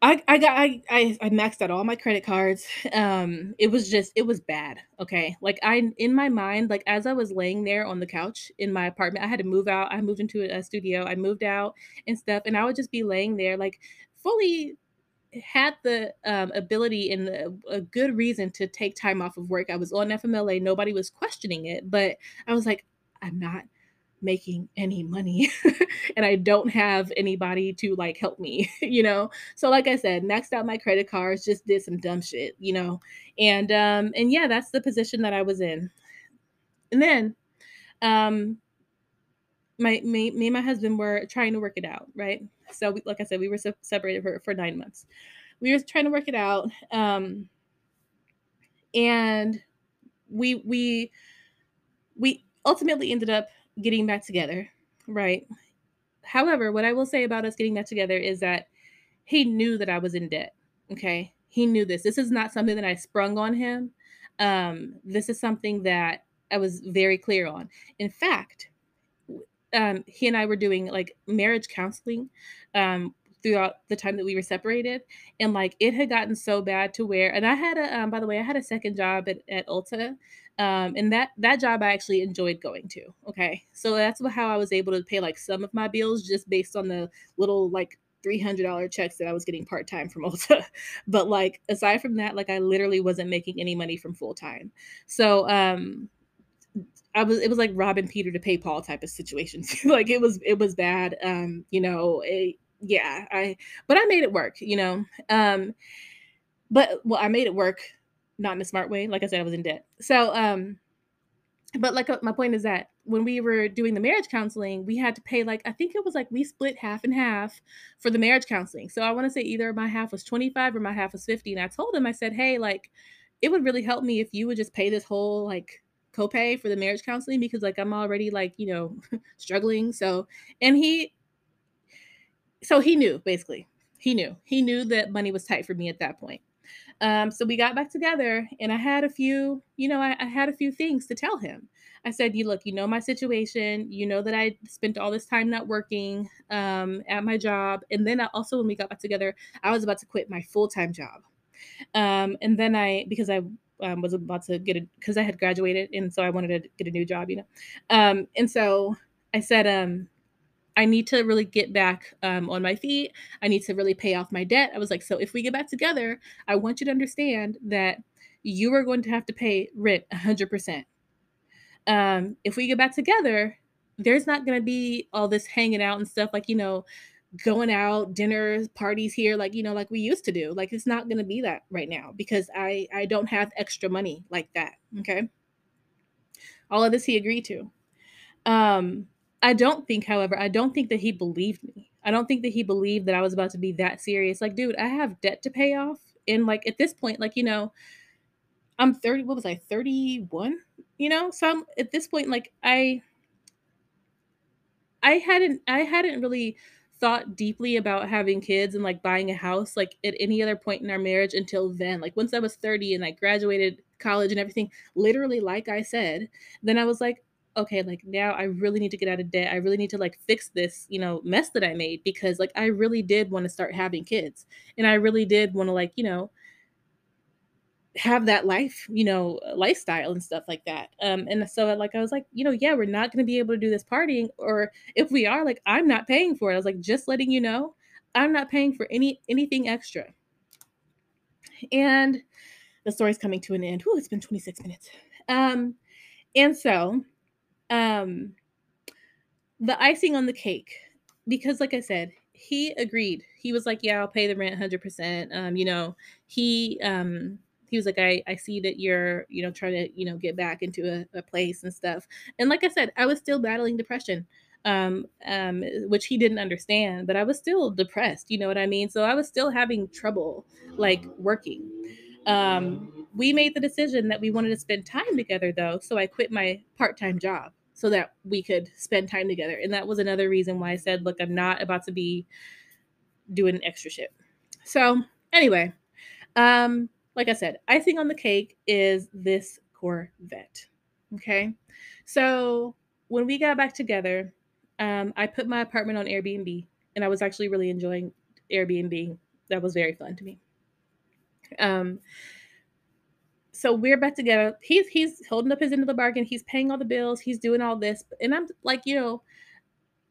I I got I, I I maxed out all my credit cards. Um it was just it was bad. Okay. Like I in my mind, like as I was laying there on the couch in my apartment, I had to move out. I moved into a studio. I moved out and stuff. And I would just be laying there like fully had the um, ability and the, a good reason to take time off of work. I was on FMLA. Nobody was questioning it, but I was like, I'm not making any money and I don't have anybody to like help me, you know. So like I said, maxed out my credit cards, just did some dumb shit, you know. And um and yeah, that's the position that I was in. And then um my me, me and my husband were trying to work it out, right? So we, like I said, we were se- separated for for 9 months. We were trying to work it out um and we we we ultimately ended up getting back together, right? However, what I will say about us getting back together is that he knew that I was in debt. Okay. He knew this. This is not something that I sprung on him. Um, this is something that I was very clear on. In fact, um, he and I were doing like marriage counseling um, throughout the time that we were separated, and like it had gotten so bad to where, and I had a, um, by the way, I had a second job at, at Ulta, um, and that that job I actually enjoyed going to. Okay, so that's how I was able to pay like some of my bills just based on the little like three hundred dollar checks that I was getting part time from Ulta. but like aside from that, like I literally wasn't making any money from full time. So um, I was it was like robbing Peter to pay Paul type of situations. like it was it was bad. Um, you know, it, yeah, I but I made it work. You know, um, but well, I made it work not in a smart way. Like I said, I was in debt. So, um, but like uh, my point is that when we were doing the marriage counseling, we had to pay like I think it was like we split half and half for the marriage counseling. So I want to say either my half was 25 or my half was 50. And I told him, I said, hey, like it would really help me if you would just pay this whole like copay for the marriage counseling because like I'm already like, you know, struggling. So and he so he knew basically. He knew. He knew that money was tight for me at that point. Um, so we got back together, and I had a few, you know, I, I had a few things to tell him. I said, "You look, you know my situation. You know that I spent all this time not working um, at my job, and then I, also when we got back together, I was about to quit my full time job, um, and then I because I um, was about to get it because I had graduated, and so I wanted to get a new job, you know, um, and so I said, um, I need to really get back um, on my feet. I need to really pay off my debt. I was like, so if we get back together, I want you to understand that you are going to have to pay rent 100%. Um, if we get back together, there's not going to be all this hanging out and stuff like, you know, going out, dinners, parties here, like, you know, like we used to do. Like, it's not going to be that right now because I, I don't have extra money like that. Okay. All of this he agreed to. Um, I don't think, however, I don't think that he believed me. I don't think that he believed that I was about to be that serious. Like, dude, I have debt to pay off. And like at this point, like, you know, I'm 30, what was I, 31? You know? So I'm at this point, like I I hadn't I hadn't really thought deeply about having kids and like buying a house like at any other point in our marriage until then. Like once I was 30 and I graduated college and everything, literally like I said, then I was like, okay, like now I really need to get out of debt. I really need to like fix this, you know, mess that I made because like I really did want to start having kids. And I really did want to like, you know, have that life, you know, lifestyle and stuff like that. Um and so like I was like, you know, yeah, we're not going to be able to do this partying or if we are like I'm not paying for it. I was like just letting you know, I'm not paying for any anything extra. And the story's coming to an end. Whoo, it's been 26 minutes. Um and so um the icing on the cake because like i said he agreed. He was like yeah i'll pay the rent 100% um you know he um he was like i i see that you're you know trying to you know get back into a, a place and stuff. And like i said i was still battling depression um um which he didn't understand but i was still depressed you know what i mean? So i was still having trouble like working. Um, we made the decision that we wanted to spend time together though, so I quit my part-time job so that we could spend time together. And that was another reason why I said, look, I'm not about to be doing extra shit. So anyway, um, like I said, icing on the cake is this Corvette. Okay. So when we got back together, um, I put my apartment on Airbnb and I was actually really enjoying Airbnb. That was very fun to me. Um, so we're back together. He's he's holding up his end of the bargain. He's paying all the bills. He's doing all this, and I'm like, you know,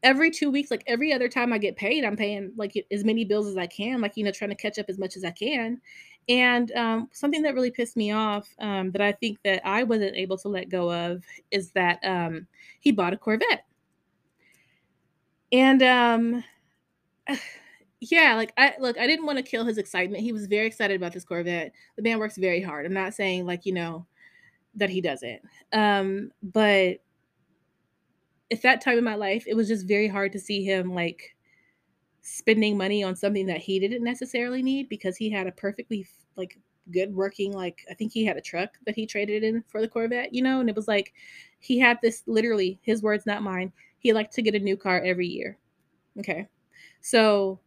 every two weeks, like every other time I get paid, I'm paying like as many bills as I can, like you know, trying to catch up as much as I can. And um, something that really pissed me off um, that I think that I wasn't able to let go of is that um, he bought a Corvette. And um, yeah, like I look, I didn't want to kill his excitement. He was very excited about this Corvette. The man works very hard. I'm not saying like, you know, that he doesn't. Um, but at that time in my life, it was just very hard to see him like spending money on something that he didn't necessarily need because he had a perfectly like good working like I think he had a truck that he traded in for the Corvette, you know, and it was like he had this literally his words not mine. He liked to get a new car every year. Okay. So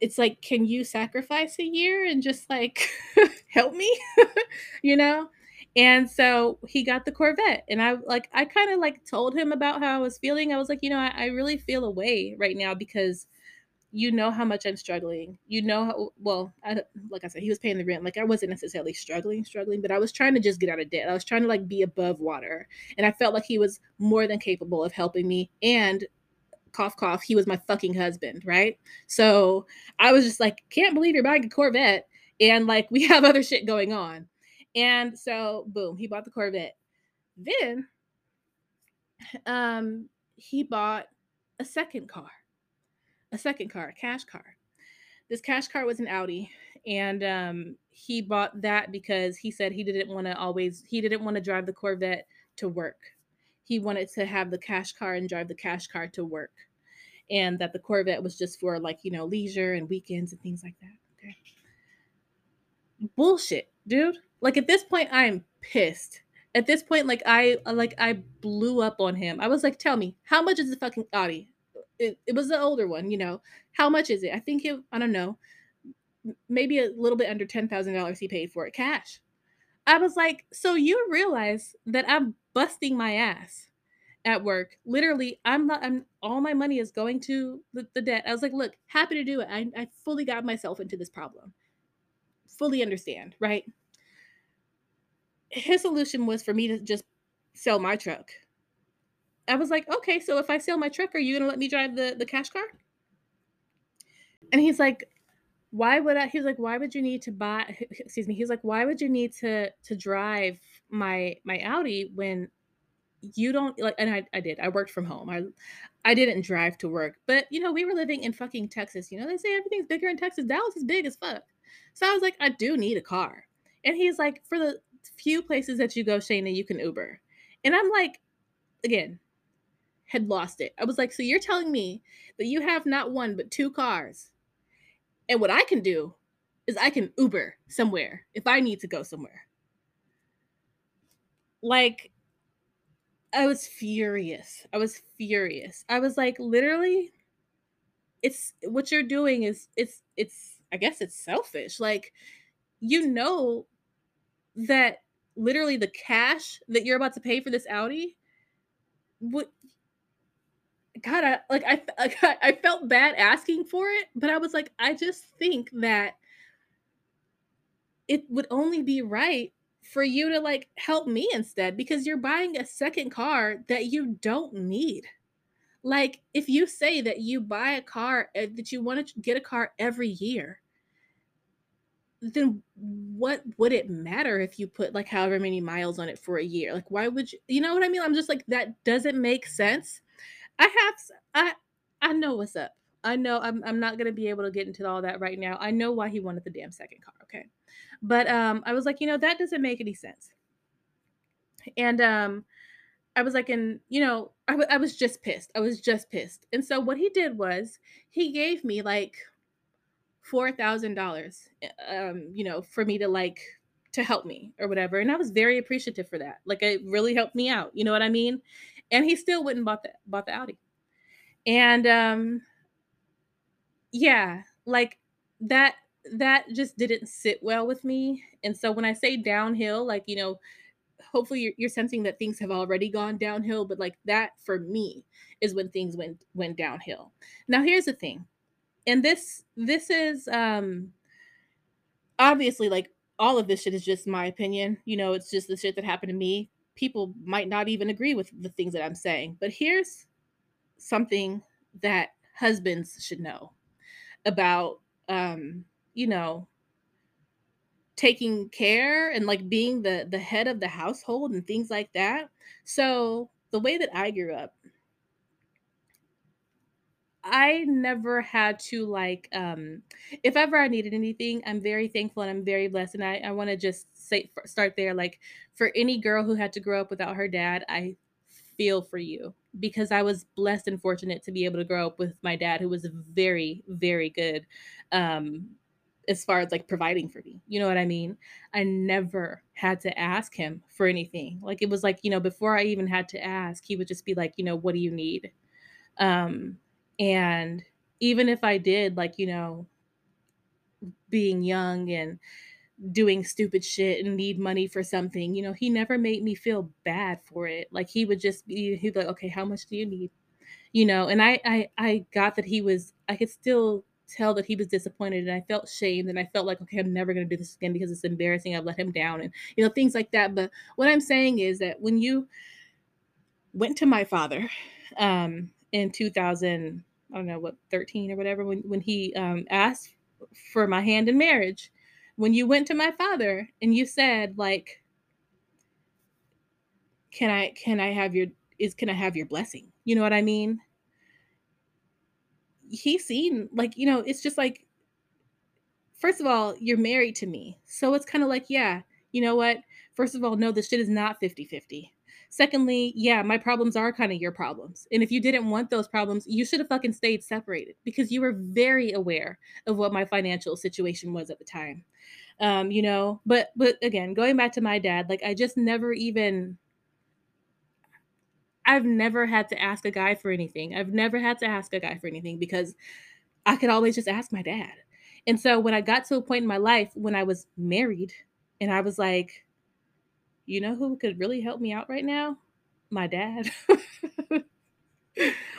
it's like can you sacrifice a year and just like help me? you know? And so he got the Corvette. And I like I kind of like told him about how I was feeling. I was like, you know, I, I really feel away right now because you know how much I'm struggling. You know how well, I, like I said, he was paying the rent. Like I wasn't necessarily struggling, struggling, but I was trying to just get out of debt. I was trying to like be above water, and I felt like he was more than capable of helping me. And cough, cough, he was my fucking husband, right? So I was just like, can't believe you're buying a Corvette, and like we have other shit going on. And so, boom, he bought the Corvette. Then, um, he bought a second car a second car, a cash car. This cash car was an Audi, and um, he bought that because he said he didn't want to always he didn't want to drive the Corvette to work. He wanted to have the cash car and drive the cash car to work, and that the Corvette was just for like you know leisure and weekends and things like that. Okay, bullshit, dude. Like at this point, I'm pissed at this point like i like i blew up on him i was like tell me how much is the fucking audi it, it was the older one, you know. How much is it? I think it, I don't know, maybe a little bit under $10,000 he paid for it cash. I was like, so you realize that I'm busting my ass at work. Literally, I'm not, I'm, all my money is going to the, the debt. I was like, look, happy to do it. I, I fully got myself into this problem. Fully understand, right? His solution was for me to just sell my truck I was like, okay, so if I sell my truck, are you gonna let me drive the the cash car? And he's like, why would I? He's like, why would you need to buy? Excuse me. He's like, why would you need to to drive my my Audi when you don't like? And I I did. I worked from home. I I didn't drive to work, but you know we were living in fucking Texas. You know they say everything's bigger in Texas. Dallas is big as fuck. So I was like, I do need a car. And he's like, for the few places that you go, Chaena, you can Uber. And I'm like, again, had lost it. I was like, so you're telling me that you have not one but two cars. And what I can do is I can Uber somewhere if I need to go somewhere. Like I was furious. I was furious. I was like literally it's what you're doing is it's it's I guess it's selfish. Like you know that literally the cash that you're about to pay for this Audi what God, I, like I, I felt bad asking for it, but I was like, I just think that it would only be right for you to like help me instead because you're buying a second car that you don't need. Like if you say that you buy a car eh, that you want to get a car every year, then what would it matter if you put like however many miles on it for a year? Like why would you you know what I mean? I'm just like that doesn't make sense I have I I know what's up. I know I'm I'm not gonna be able to get into all that right now. I know why he wanted the damn second car, okay? But um I was like, you know, that doesn't make any sense. And um I was like, and you know, I, w- I was just pissed. I was just pissed. And so what he did was he gave me like four thousand dollars, um, you know, for me to like to help me or whatever. And I was very appreciative for that. Like it really helped me out. You know what I mean? And he still wouldn't bought the bought the Audi. And um yeah, like that that just didn't sit well with me. And so when I say downhill, like, you know, hopefully you're, you're sensing that things have already gone downhill, but like that for me is when things went went downhill. Now here's the thing. And this this is um obviously like all of this shit is just my opinion. You know, it's just the shit that happened to me. People might not even agree with the things that I'm saying. But here's something that husbands should know about um, you know, taking care and like being the the head of the household and things like that. So, the way that I grew up, I never had to like um if ever I needed anything, I'm very thankful and I'm very blessed and I I want to just say start there like for any girl who had to grow up without her dad, I feel for you because I was blessed and fortunate to be able to grow up with my dad who was very very good um as far as like providing for me. You know what I mean? I never had to ask him for anything. Like it was like, you know, before I even had to ask, he would just be like, you know, what do you need? Um and even if I did, like, you know, being young and doing stupid shit and need money for something, you know, he never made me feel bad for it. Like he would just be he'd be like, okay, how much do you need? You know, and I I I got that he was I could still tell that he was disappointed and I felt shamed and I felt like, okay, I'm never gonna do this again because it's embarrassing. I've let him down and you know, things like that. But what I'm saying is that when you went to my father um in 2000 I don't know what 13 or whatever when when he um, asked for my hand in marriage. When you went to my father and you said like, "Can I can I have your is can I have your blessing?" You know what I mean? He seen like you know it's just like, first of all, you're married to me, so it's kind of like yeah, you know what? First of all, no, this shit is not 50 50 Secondly, yeah, my problems are kind of your problems. And if you didn't want those problems, you should have fucking stayed separated because you were very aware of what my financial situation was at the time. Um, you know, but but again, going back to my dad, like I just never even I've never had to ask a guy for anything. I've never had to ask a guy for anything because I could always just ask my dad. And so when I got to a point in my life when I was married and I was like, you know who could really help me out right now? My dad.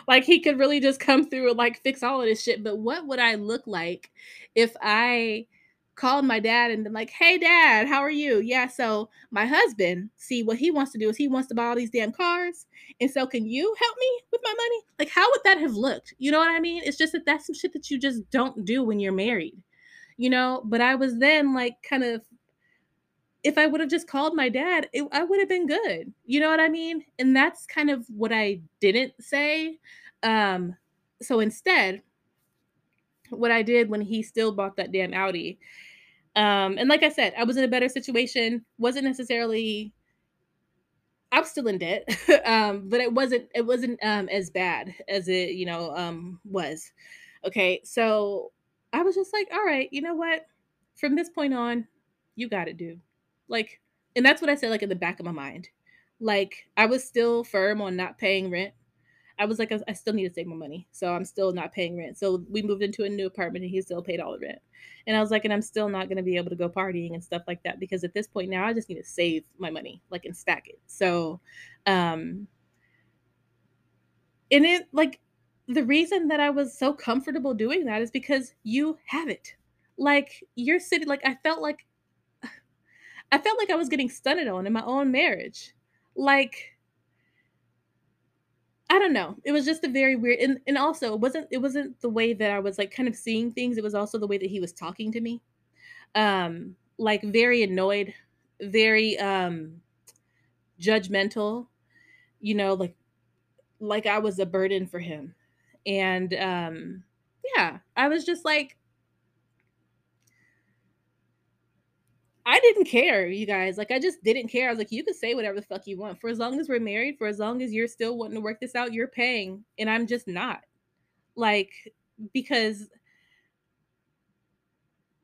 like he could really just come through and like fix all of this shit. But what would I look like if I called my dad and been like, hey dad, how are you? Yeah, so my husband, see what he wants to do is he wants to buy all these damn cars. And so can you help me with my money? Like, how would that have looked? You know what I mean? It's just that that's some shit that you just don't do when you're married. You know, but I was then like kind of if I would have just called my dad, it, I would have been good. You know what I mean? And that's kind of what I didn't say. Um, so instead, what I did when he still bought that damn Audi, um, and like I said, I was in a better situation. wasn't necessarily. I'm still in debt, um, but it wasn't. It wasn't um, as bad as it, you know, um, was. Okay, so I was just like, all right, you know what? From this point on, you got it, dude like, and that's what I said, like, in the back of my mind. Like, I was still firm on not paying rent. I was like, I, still need to save my money. So I'm still not paying rent. So we moved into a new apartment and he still paid all the rent. And I was like, and I'm still not going to be able to go partying and stuff like that because at this point now I just need to save my money, like, and stack it. So, um, and it, like, the reason that I was so comfortable doing that is because you have it. Like, you're sitting, like, I felt like I felt like I was getting stunted on in my own marriage. Like I don't know. It was just a very weird and, and also it wasn't it wasn't the way that I was like kind of seeing things. It was also the way that he was talking to me. Um like very annoyed, very um judgmental, you know, like like I was a burden for him. And um yeah, I was just like I didn't care, you guys. Like, I just didn't care. I was like, you can say whatever the fuck you want. For as long as we're married, for as long as you're still wanting to work this out, you're paying. And I'm just not. Like, because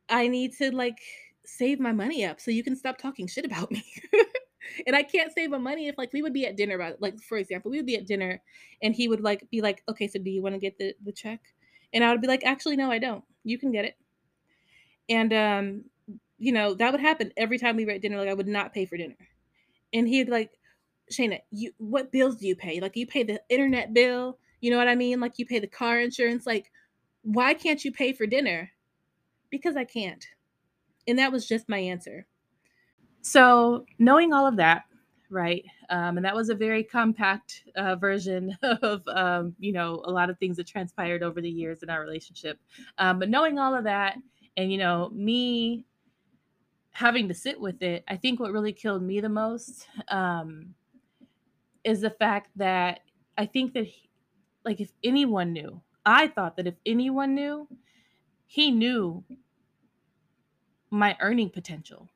I need to like save my money up so you can stop talking shit about me. and I can't save my money if like we would be at dinner about like for example, we would be at dinner and he would like be like, "Okay, so do you want to get the the check?" And I would be like, "Actually, no, I don't. You can get it." And um you know, that would happen every time we were at dinner like I would not pay for dinner. And he'd like, "Chaena, you what bills do you pay? Like you pay the internet bill, you know what I mean? Like you pay the car insurance, like why can't you pay for dinner?" Because I can't. And that was just my answer. So, knowing all of that, right? Um, and that was a very compact uh, version of, um, you know, a lot of things that transpired over the years in our relationship. Um, but knowing all of that, and you know, me having to sit with it, I think what really killed me the most um, is the fact that I think that, he, like, if anyone knew, I thought that if anyone knew, he knew my earning potential.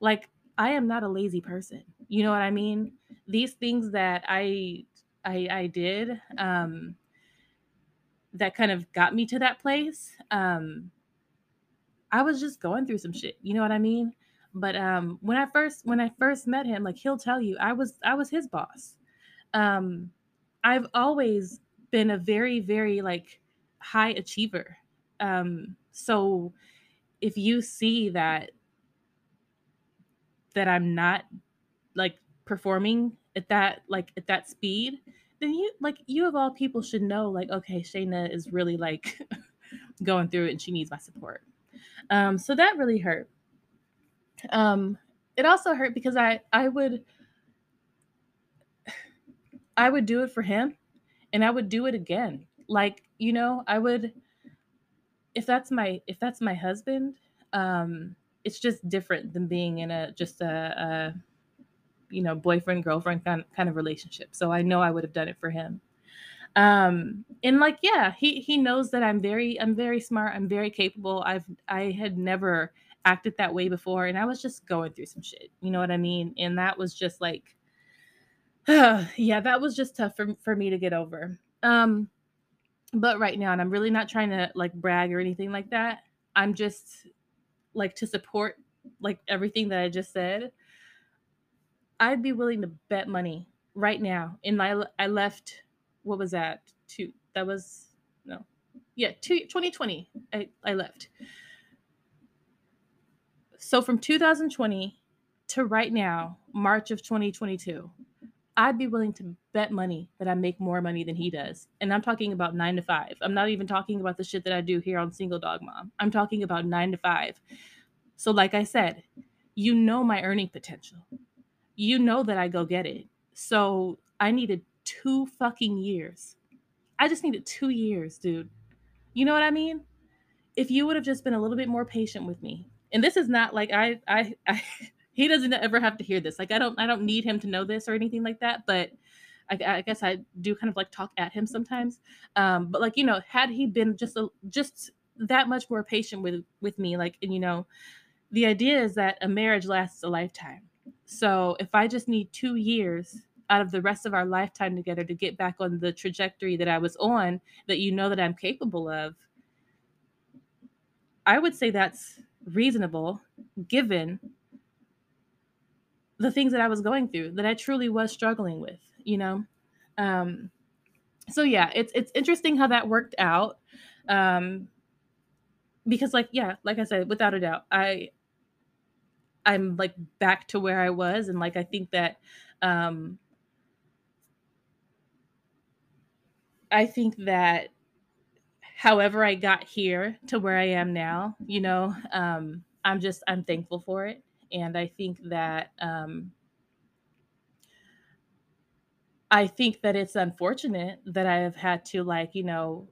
Like I am not a lazy person. You know what I mean? These things that I I, I did um, that kind of got me to that place. Um, I was just going through some shit. You know what I mean? But um, when I first when I first met him, like he'll tell you, I was I was his boss. Um, I've always been a very very like high achiever. Um, so if you see that that I'm not like performing at that like at that speed, then you like you of all people should know like okay, Chaena is really like going through it and she needs my support. Um so that really hurt. Um it also hurt because I I would I would do it for him and I would do it again. Like, you know, I would if that's my if that's my husband, um, it's just different than being in a just a, a you know boyfriend girlfriend kind kind of relationship. So I know I would have done it for him. Um, and like yeah, he he knows that I'm very I'm very smart. I'm very capable. I've I had never acted that way before, and I was just going through some shit. You know what I mean? And that was just like. yeah, that was just tough for, for me to get over. Um, but right now and i'm really not trying to like brag or anything like that i'm just like to support like everything that i just said i'd be willing to bet money right now in my i left what was that two that was no yeah two, 2020 I, I left so from 2020 to right now march of 2022 I'd be willing to bet money that I make more money than he does. And I'm talking about nine to five. I'm not even talking about the shit that I do here on Single Dog Mom. I'm talking about nine to five. So, like I said, you know my earning potential. You know that I go get it. So, I needed two fucking years. I just needed two years, dude. You know what I mean? If you would have just been a little bit more patient with me, and this is not like I, I, I he doesn't ever have to hear this. Like I don't I don't need him to know this or anything like that. But I, I guess I do kind of like talk at him sometimes. Um, but like you know, had he been just a just that much more patient with with me, like and you know, the idea is that a marriage lasts a lifetime. So if I just need two years out of the rest of our lifetime together to get back on the trajectory that I was on, that you know that I'm capable of, I would say that's reasonable given the things that I was going through that I truly was struggling with, you know. Um, so yeah, it's it's interesting how that worked out. Um, because like yeah, like I said, without a doubt, I I'm like back to where I was, and like I think that um, I think that however I got here to where I am now, you know, um, I'm just I'm thankful for it and I think that um, I think that it's unfortunate that I have had to like you know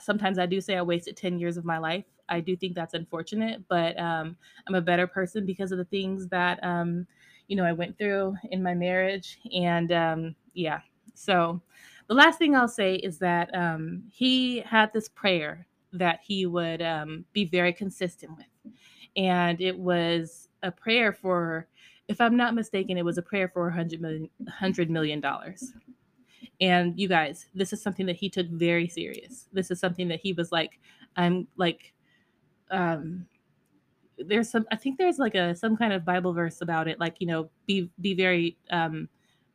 sometimes I do say I wasted 10 years of my life. I do think that's unfortunate, but um, I'm a better person because of the things that, um, you know, I went through in my marriage. And um, yeah, so the last thing I'll say is that um, he had this prayer that he would um, be very consistent with. And it was a prayer for, if I'm not mistaken, it was a prayer for a hundred million, hundred million dollars. And you guys, this is something that he took very serious. This is something that he was like, I'm like, um there's some i think there's like a some kind of bible verse about it like you know be be very um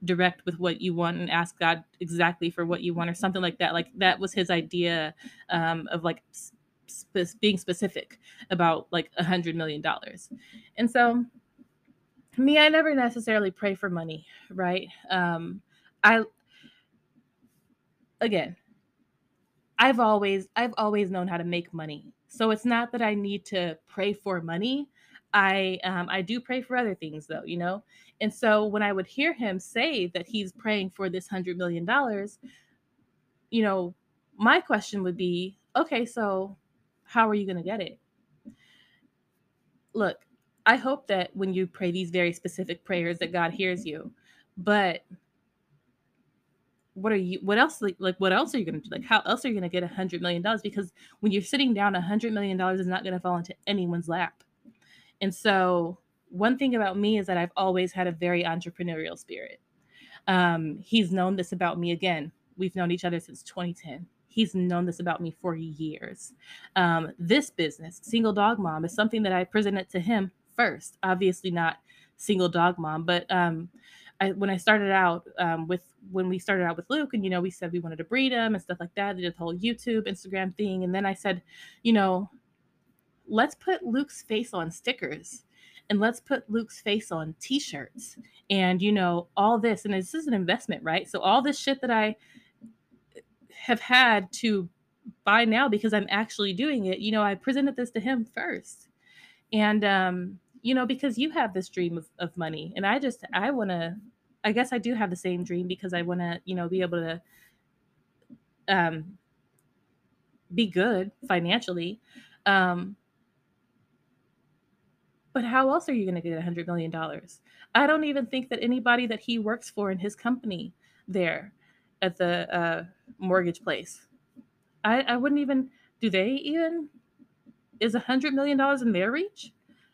direct with what you want and ask god exactly for what you want or something like that. Like that was his idea um of like sp- being specific about like a hundred million dollars. And so me i never necessarily pray for money right? Um i again i've always i've always known how to make money. So it's not that I need to pray for money. I um, I do pray for other things though, you know. And so when I would hear him say that he's praying for this hundred million dollars, you know, my question would be, okay, so how are you going to get it? Look, I hope that when you pray these very specific prayers that God hears you, but what are you what else like, like what else are you going to do like how else are you going to get a hundred million dollars because when you're sitting down a hundred million dollars is not going to fall into anyone's lap and so one thing about me is that i've always had a very entrepreneurial spirit. Um, he's known this about me again. We've known each other since 2010 he's known this about me for years. Um, this business single dog mom is something that i presented to him first. Obviously not single dog mom but um, I, when I started out um, with when we started out with Luke, and you know, we said we wanted to breed him and stuff like that. They did the whole YouTube, Instagram thing, and then I said, you know, let's put Luke's face on stickers, and let's put Luke's face on T-shirts, and you know, all this, and this is an investment, right? So all this shit that I have had to buy now because I'm actually doing it, you know, I presented this to him first, and um, you know, because you have this dream of, of money. And I just, I want to, I guess I do have the same dream because I want to, you know, be able to um, be good financially. Um, but how else are you going to get a hundred million dollars? I don't even think that anybody that he works for in his company there at the uh, mortgage place, I, I wouldn't even. Do they even? Is a hundred million dollars in their reach?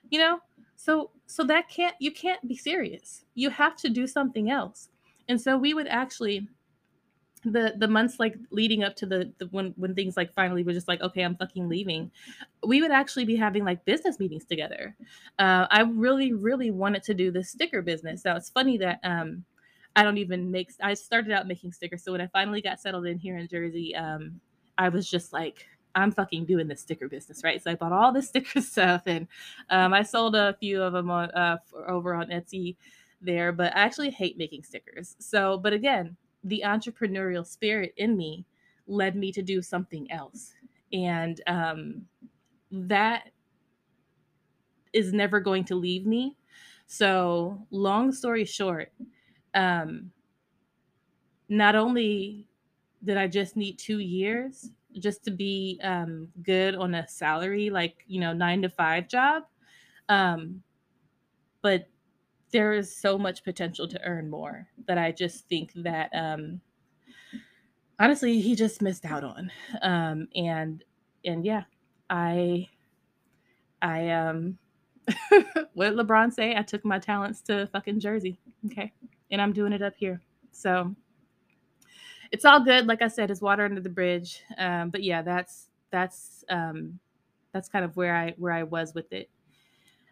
You know, so so that can't you can't be serious. You have to do something else. And so we would actually the the months like leading up to the, the when when things like finally were just like okay i'm fucking leaving we would actually be having like business meetings together uh, i really really wanted to do this sticker business now it's funny that um i don't even make i started out making stickers so when i finally got settled in here in jersey um i was just like I'm fucking doing the sticker business, right? So I bought all the sticker stuff and um, I sold a few of them on, uh, over on Etsy there, but I actually hate making stickers. So, but again, the entrepreneurial spirit in me led me to do something else. And um, that is never going to leave me. So, long story short, um, not only did I just need two years, just to be um, good on a salary, like, you know, nine to five job. Um, but there is so much potential to earn more that I just think that um, honestly he just missed out on. Um, and and yeah, I I um what did LeBron say? I took my talents to fucking Jersey. Okay. And I'm doing it up here. So it's all good. Like I said, it's water under the bridge. Um, but yeah, that's that's um, that's kind of where I where I was with it.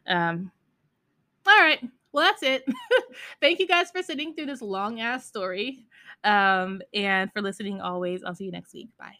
Um, all right. Well, that's it. Thank you guys for sitting through this long ass story um, and for listening always. I'll see you next week. Bye.